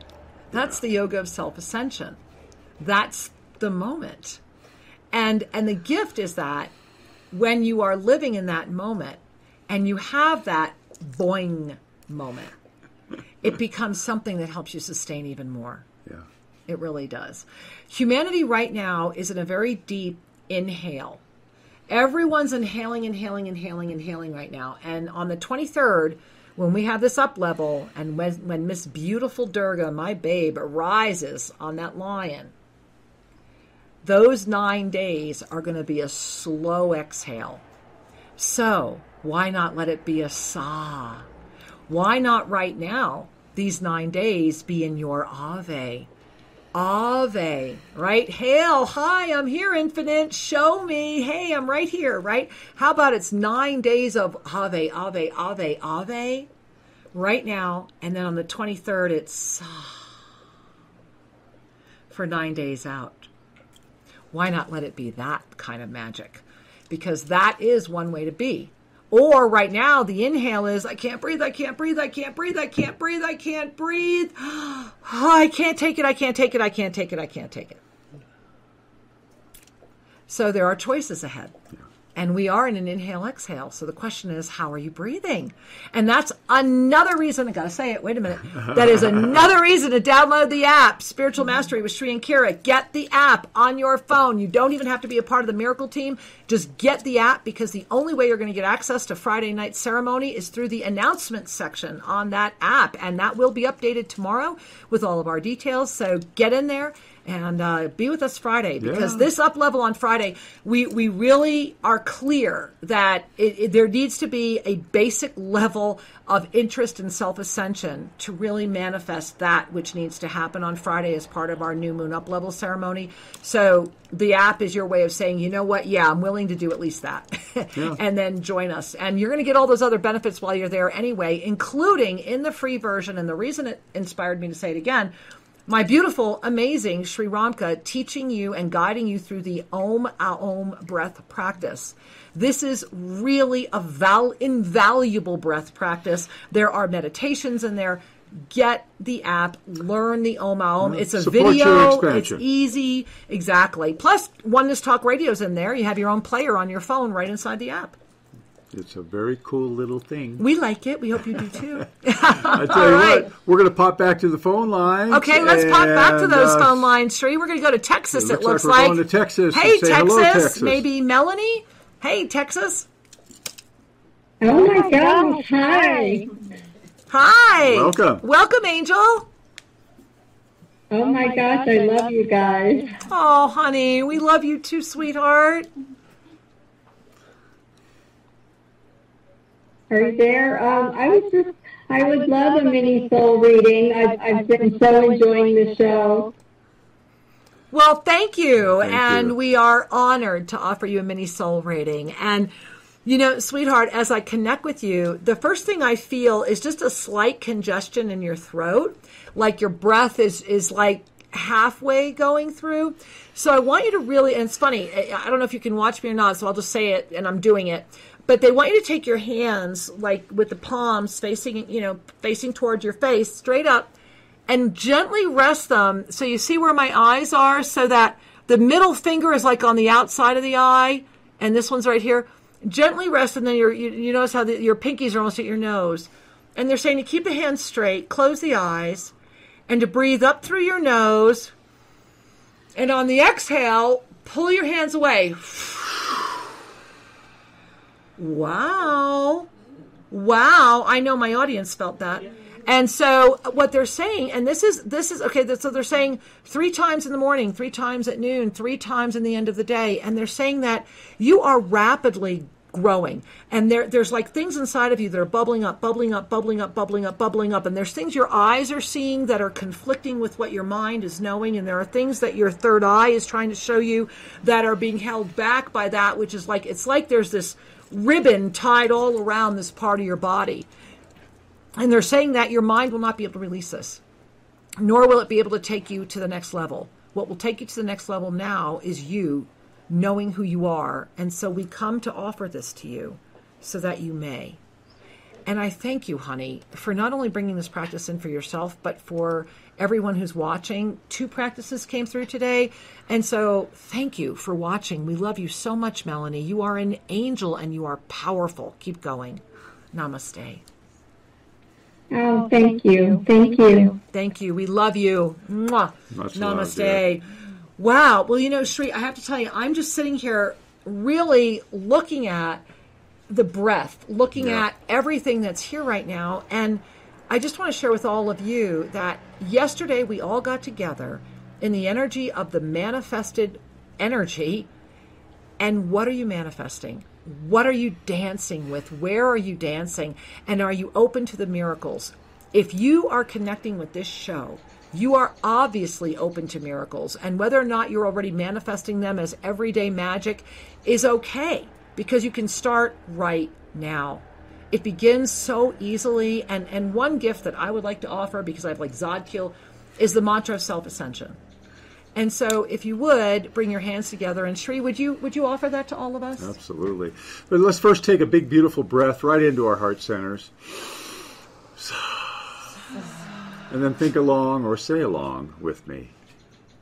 That's the yoga of self ascension. That's the moment. And and the gift is that when you are living in that moment and you have that boing moment, it becomes something that helps you sustain even more. Yeah. It really does. Humanity right now is in a very deep inhale. Everyone's inhaling, inhaling, inhaling, inhaling right now. And on the 23rd, when we have this up level, and when, when Miss Beautiful Durga, my babe, arises on that lion, those nine days are going to be a slow exhale. So, why not let it be a sa? Why not right now, these nine days, be in your Ave? Ave, right? Hail, hi, I'm here, infinite. Show me. Hey, I'm right here, right? How about it's nine days of Ave, Ave, Ave, Ave right now, and then on the 23rd, it's for nine days out. Why not let it be that kind of magic? Because that is one way to be. Or right now, the inhale is I can't breathe, I can't breathe, I can't breathe, I can't breathe, I can't breathe. I can't take it, I can't take it, I can't take it, I can't take it. So there are choices ahead. And we are in an inhale exhale. So the question is, how are you breathing? And that's another reason, I gotta say it, wait a minute. That is another reason to download the app, Spiritual Mastery with Sri and Kira. Get the app on your phone. You don't even have to be a part of the miracle team. Just get the app because the only way you're going to get access to Friday night ceremony is through the announcements section on that app. And that will be updated tomorrow with all of our details. So get in there and uh, be with us Friday because Yeah. this up level on Friday, we we really are clear that it, it- there needs to be a basic level of interest and self ascension to really manifest that which needs to happen on Friday as part of our new moon up level ceremony. So the app is your way of saying, you know what, yeah, I'm willing to do at least that, Yeah. and then join us. And you're going to get all those other benefits while you're there anyway, including in the free version. And the reason it inspired me to say it again my beautiful, amazing Sri Ram Kaa teaching you and guiding you through the Om Aum breath practice. This is really a val- invaluable breath practice. There are meditations in there. Get the app, learn the Om Aum. It's a Support video, it's easy. Exactly. Plus, Oneness Talk Radio's in there. You have your own player on your phone right inside the app. It's a very cool little thing. We like it. We hope you do too. I tell All you right. what, we're going to pop back to the phone lines. Okay, let's pop back to those uh, phone lines, Sri. We're going to go to Texas. it It looks looks like we're like. going to Texas Hey, to say hello, Texas. Maybe Melanie. Hey, Texas. Oh my gosh, hi. Hi. Welcome. Welcome, Angel. Oh my gosh, I love you guys. Oh, honey, we love you too, sweetheart. Are you there? Um, I was just, I would love a mini soul reading. I've, I've been so enjoying the show. Well, thank you. Thank and you. we are honored to offer you a mini soul reading. And, you know, sweetheart, as I connect with you, the first thing I feel is just a slight congestion in your throat. Like your breath is, is like halfway going through. So I want you to really, and it's funny, I I don't know if you can watch me or not, so I'll just say it, and I'm doing it. But they want you to take your hands, like with the palms facing, you know, facing towards your face, straight up, and gently rest them so you see where my eyes are so that the middle finger is like on the outside of the eye and this one's right here. Gently rest and then you, you notice how the, your pinkies are almost at your nose. And they're saying to keep the hands straight close the eyes and to breathe up through your nose. And on the exhale pull your hands away wow wow i know my audience felt that and so what they're saying and this is this is okay so they're saying three times in the morning three times at noon three times in the end of the day and they're saying that you are rapidly growing. And there, there's like things inside of you that are bubbling up, bubbling up, bubbling up, bubbling up, bubbling up. And there's things your eyes are seeing that are conflicting with what your mind is knowing. And there are things that your third eye is trying to show you that are being held back by that, which is like, it's like there's this ribbon tied all around this part of your body. And they're saying that your mind will not be able to release this, nor will it be able to take you to the next level. What will take you to the next level now is you knowing who you are. And so we come to offer this to you so that you may. And I thank you, honey, for not only bringing this practice in for yourself, but for everyone who's watching. Two practices came through today. And so thank you for watching. We love you so much, Melanie. You are an angel and you are powerful. Keep going. Namaste. Oh, oh thank you. Thank you. Thank you. We love you. Mwah. Much love, Namaste. dear. wow. Well, you know, Sri, I have to tell you, I'm just sitting here really looking at the breath, looking Yeah. at everything that's here right now. And I just want to share with all of you that yesterday we all got together in the energy of the manifested energy. And what are you manifesting? What are you dancing with? Where are you dancing? And are you open to the miracles? If you are connecting with this show, you are obviously open to miracles. And whether or not you're already manifesting them as everyday magic is okay because you can start right now. It begins so easily. And, and one gift that I would like to offer, because I have like Zadkiel, is the mantra of self ascension. And so, if you would bring your hands together, and Sri, would you would you offer that to all of us? Absolutely. But let's first take a big, beautiful breath right into our heart centers. And then think along or say along with me.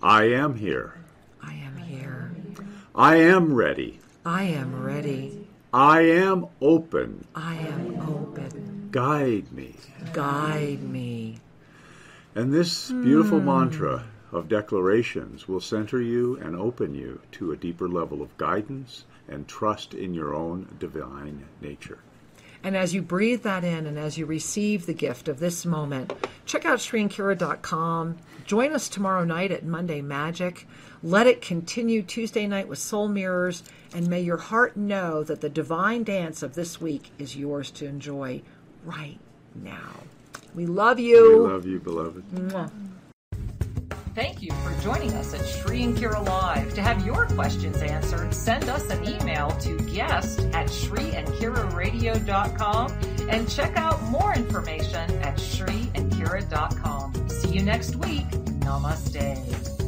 I am here. I am here. I am ready. I am ready. I am open. I am open. Guide me. Guide me. And this beautiful Hmm. mantra of declarations will center you and open you to a deeper level of guidance and trust in your own divine nature. And as you breathe that in and as you receive the gift of this moment, check out sriandkira.com. Join us tomorrow night at Monday Magic. Let it continue Tuesday night with Soul Mirrors. And may your heart know that the divine dance of this week is yours to enjoy right now. We love you. We love you, beloved. Mwah. Thank you for joining us at Sri and Kira Live. To have your questions answered, send us an email to guest at sriandkiraradio.com and check out more information at sriandkira.com. See you next week. Namaste.